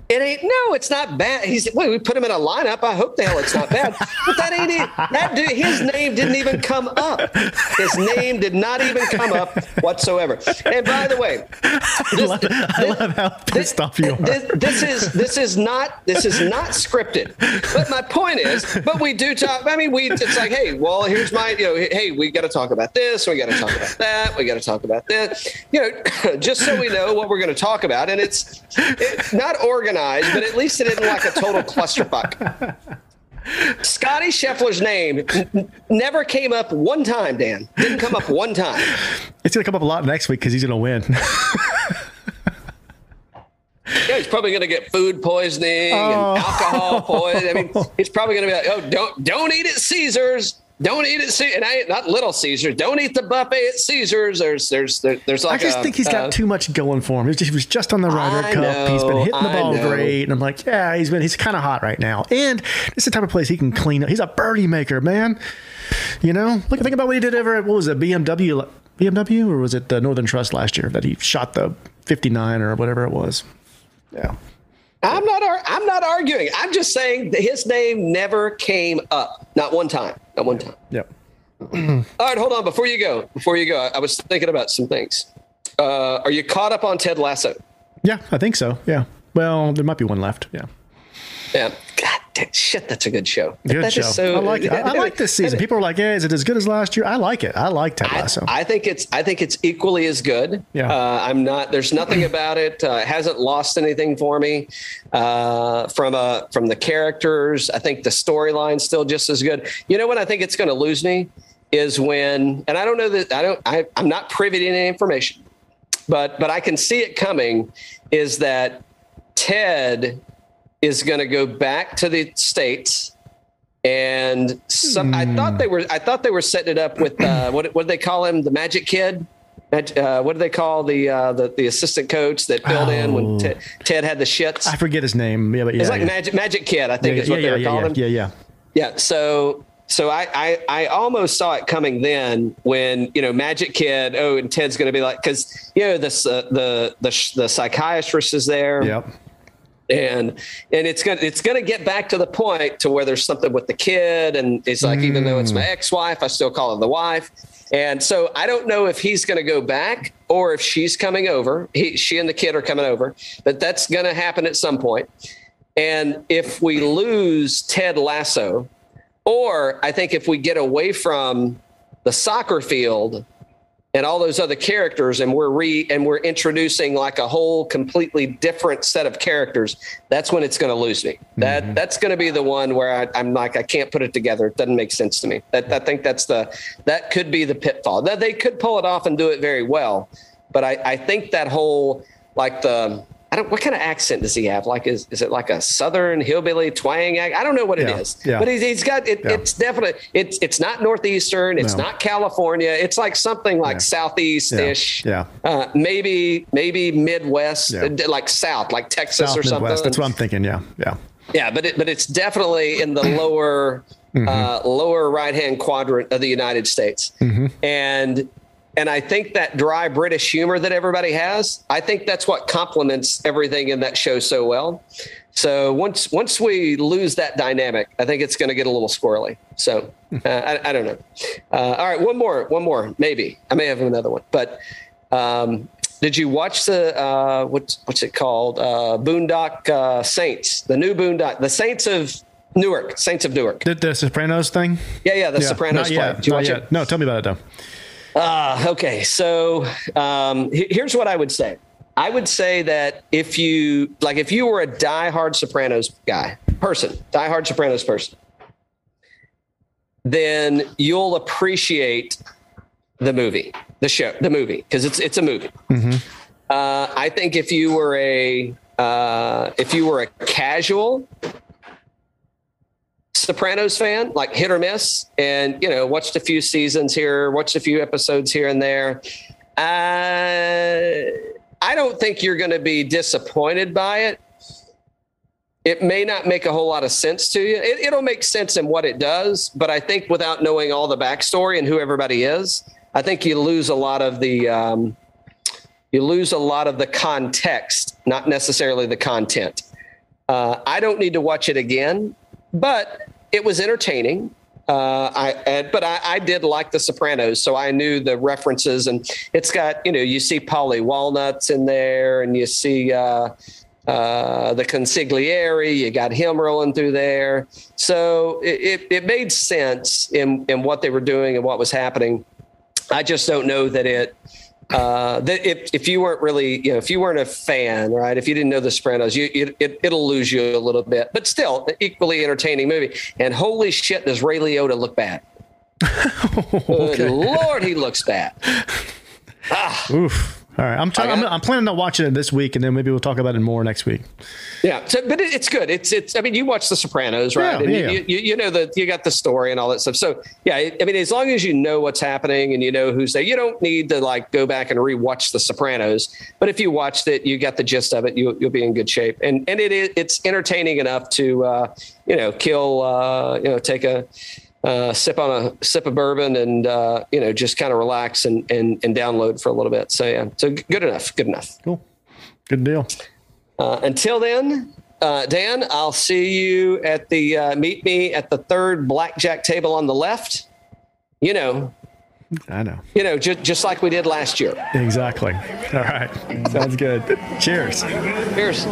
It ain't. No, it's not bad. He's. Wait, we put him in a lineup. I hope the hell it's not bad. But that ain't it. That dude. His name didn't even come up. His name did not even come up whatsoever. And by the way, I love, I love how pissed off you are. this, this is this is not this is not scripted. But my point is, but we do talk. I mean, we it's like, hey, well, here's my, you know, hey, we got to talk about this. We got to talk about that. We got to talk about that. You know, <coughs> just so we know what we're going to talk about, and it's it, not organized, but at least it isn't like a total clusterfuck. Scotty Scheffler's name n- never came up one time. Dan didn't come up one time. It's going to come up a lot next week because he's going to win. <laughs> Yeah, he's probably going to get food poisoning Oh. and alcohol poisoning. I mean, <laughs> he's probably going to be like, "Oh, don't don't eat at Caesars. Don't eat at Caesars." And I not Little Caesars. Don't eat the buffet at Caesars. There's there's there, there's I just a, think he's got uh, too much going for him. He was just, he was just on the Ryder Cup. he's been hitting the ball know. great, and I'm like, yeah, he's been he's kind of hot right now. And this is the type of place he can clean up. He's a birdie maker, man. You know, look, think about what he did over at what was it, BMW, BMW, or was it the Northern Trust last year that he shot the 59 or whatever it was. Yeah. I'm not I'm not arguing. I'm just saying that his name never came up. Not one time. Not one time. Yep. <clears throat> All right, hold on. Before you go, before you go, I, I was thinking about some things. Uh, are you caught up on Ted Lasso? Yeah, I think so. Yeah. Well, there might be one left. Yeah. Yeah. Shit, that's a good show. Good That show. so- I like it. I, I like this season. People are like, "Yeah, is it as good as last year?" I like it. I like Ted I, Lasso. I think it's I think it's equally as good. Yeah. Uh, I'm not. There's nothing <clears throat> about it. Uh, it hasn't lost anything for me uh, from a from the characters. I think the storyline's still just as good. You know when I think it's going to lose me is when, and I don't know that I don't. I, I'm not privy to any information, but but I can see it coming. Is that Ted is going to go back to the states? and some I thought they were I thought they were setting it up with uh, what what did they call him the Magic Kid. Uh, what do they call the, uh, the the assistant coach that filled in when Oh. Ted, Ted had the shits? I forget his name. Yeah, but yeah, it's like yeah. Magic Magic Kid, I think yeah, is what yeah, they were yeah, calling yeah, him. yeah, yeah. Yeah. So so I, I I almost saw it coming then when you know Magic Kid. Oh, and Ted's going to be like because you know this uh, the the the psychiatrist is there Yep. And and it's gonna it's gonna get back to the point to where there's something with the kid and it's like even though it's my mm. ex-wife i still call her the wife. And so i don't know if he's gonna go back or if she's coming over. He, she and the kid are coming over but that's gonna happen at some point. And if we lose ted lasso or i think if we get away from the soccer field and all those other characters and we're re and we're introducing like a whole completely different set of characters that's when it's going to lose me. That mm-hmm. that's going to be the one where I, i'm like i can't put it together. It doesn't make sense to me. That i think that's the that could be the pitfall. That they could pull it off and do it very well but i i think that whole like the I don't, what kind of accent does he have? Like, is, is it like a Southern hillbilly twang? act? I don't know what it Yeah, is, yeah. but he's, he's got it. Yeah. It's definitely it's it's not northeastern. It's No. not California. It's like something like Yeah. southeast-ish. Yeah. Uh, maybe maybe Midwest, Yeah. uh, like South, like Texas South or something. Midwest. That's what I'm thinking. Yeah. Yeah. Yeah, but it, but it's definitely in the <clears throat> lower Mm-hmm. uh, lower right hand quadrant of the United States, Mm-hmm. and and I think that dry British humor that everybody has, I think that's what complements everything in that show so well. So once once we lose that dynamic, I think it's going to get a little squirrely. So uh, I, I don't know. Uh, all right, one more, one more, maybe I may have another one, but. Um, did you watch the uh, what's what's it called? Uh, Boondock uh, Saints, the new Boondock, the Saints of Newark, Saints of Newark. The, the Sopranos thing. Yeah, yeah, the yeah. Sopranos Not yet. Did you Not watch yet. it? No, tell me about it though. Uh, okay, so um, here's what I would say. I would say that if you like, if you were a diehard Sopranos guy, person, diehard Sopranos person, then you'll appreciate the movie, the show, the movie, because it's it's a movie. Uh, I think if you were a uh, if you were a casual Sopranos fan, like hit or miss, and you know, watched a few seasons here, watched a few episodes here and there. Uh, I don't think you're going to be disappointed by it. It may not make a whole lot of sense to you. It, it'll make sense in what it does, but I think without knowing all the backstory and who everybody is, I think you lose a lot of the um, you lose a lot of the context, not necessarily the content. Uh, I don't need to watch it again, but it was entertaining. Uh, I, but I, I, did like The Sopranos, so I knew the references, and it's got you know you see Paulie Walnuts in there, and you see uh, uh, the consigliere. You got him rolling through there, so it, it, it made sense in in what they were doing and what was happening. I just don't know that it uh, that if, if you weren't really, you know, if you weren't a fan, right, if you didn't know The Sopranos, you, it, it, it'll lose you a little bit, but still, equally entertaining movie. And holy shit, does Ray Liotta look bad? <laughs> okay. Lord, he looks bad. Ah. Oof. All right, I'm, I'm, I'm planning on watching it this week, and then maybe we'll talk about it more next week. Yeah, so, but it, it's good. It's it's. I mean, you watch The Sopranos, right? Yeah, yeah. You, you, you, know the you got the story and all that stuff. So yeah, I mean, as long as you know what's happening and you know who's there, you don't need to like go back and rewatch The Sopranos. But if you watched it, you got the gist of it. You, you'll be in good shape, and and it is it's entertaining enough to uh, you know kill uh, you know take a uh, sip on a sip of bourbon and uh, you know just kind of relax and, and and download for a little bit. So yeah, so good enough, good enough. Cool, good deal. Uh, until then, uh, Dan, I'll see you at the uh, meet me at the third blackjack table on the left. You know. I know. You know, just just like we did last year. Exactly. All right. <laughs> Sounds good. Cheers. Cheers.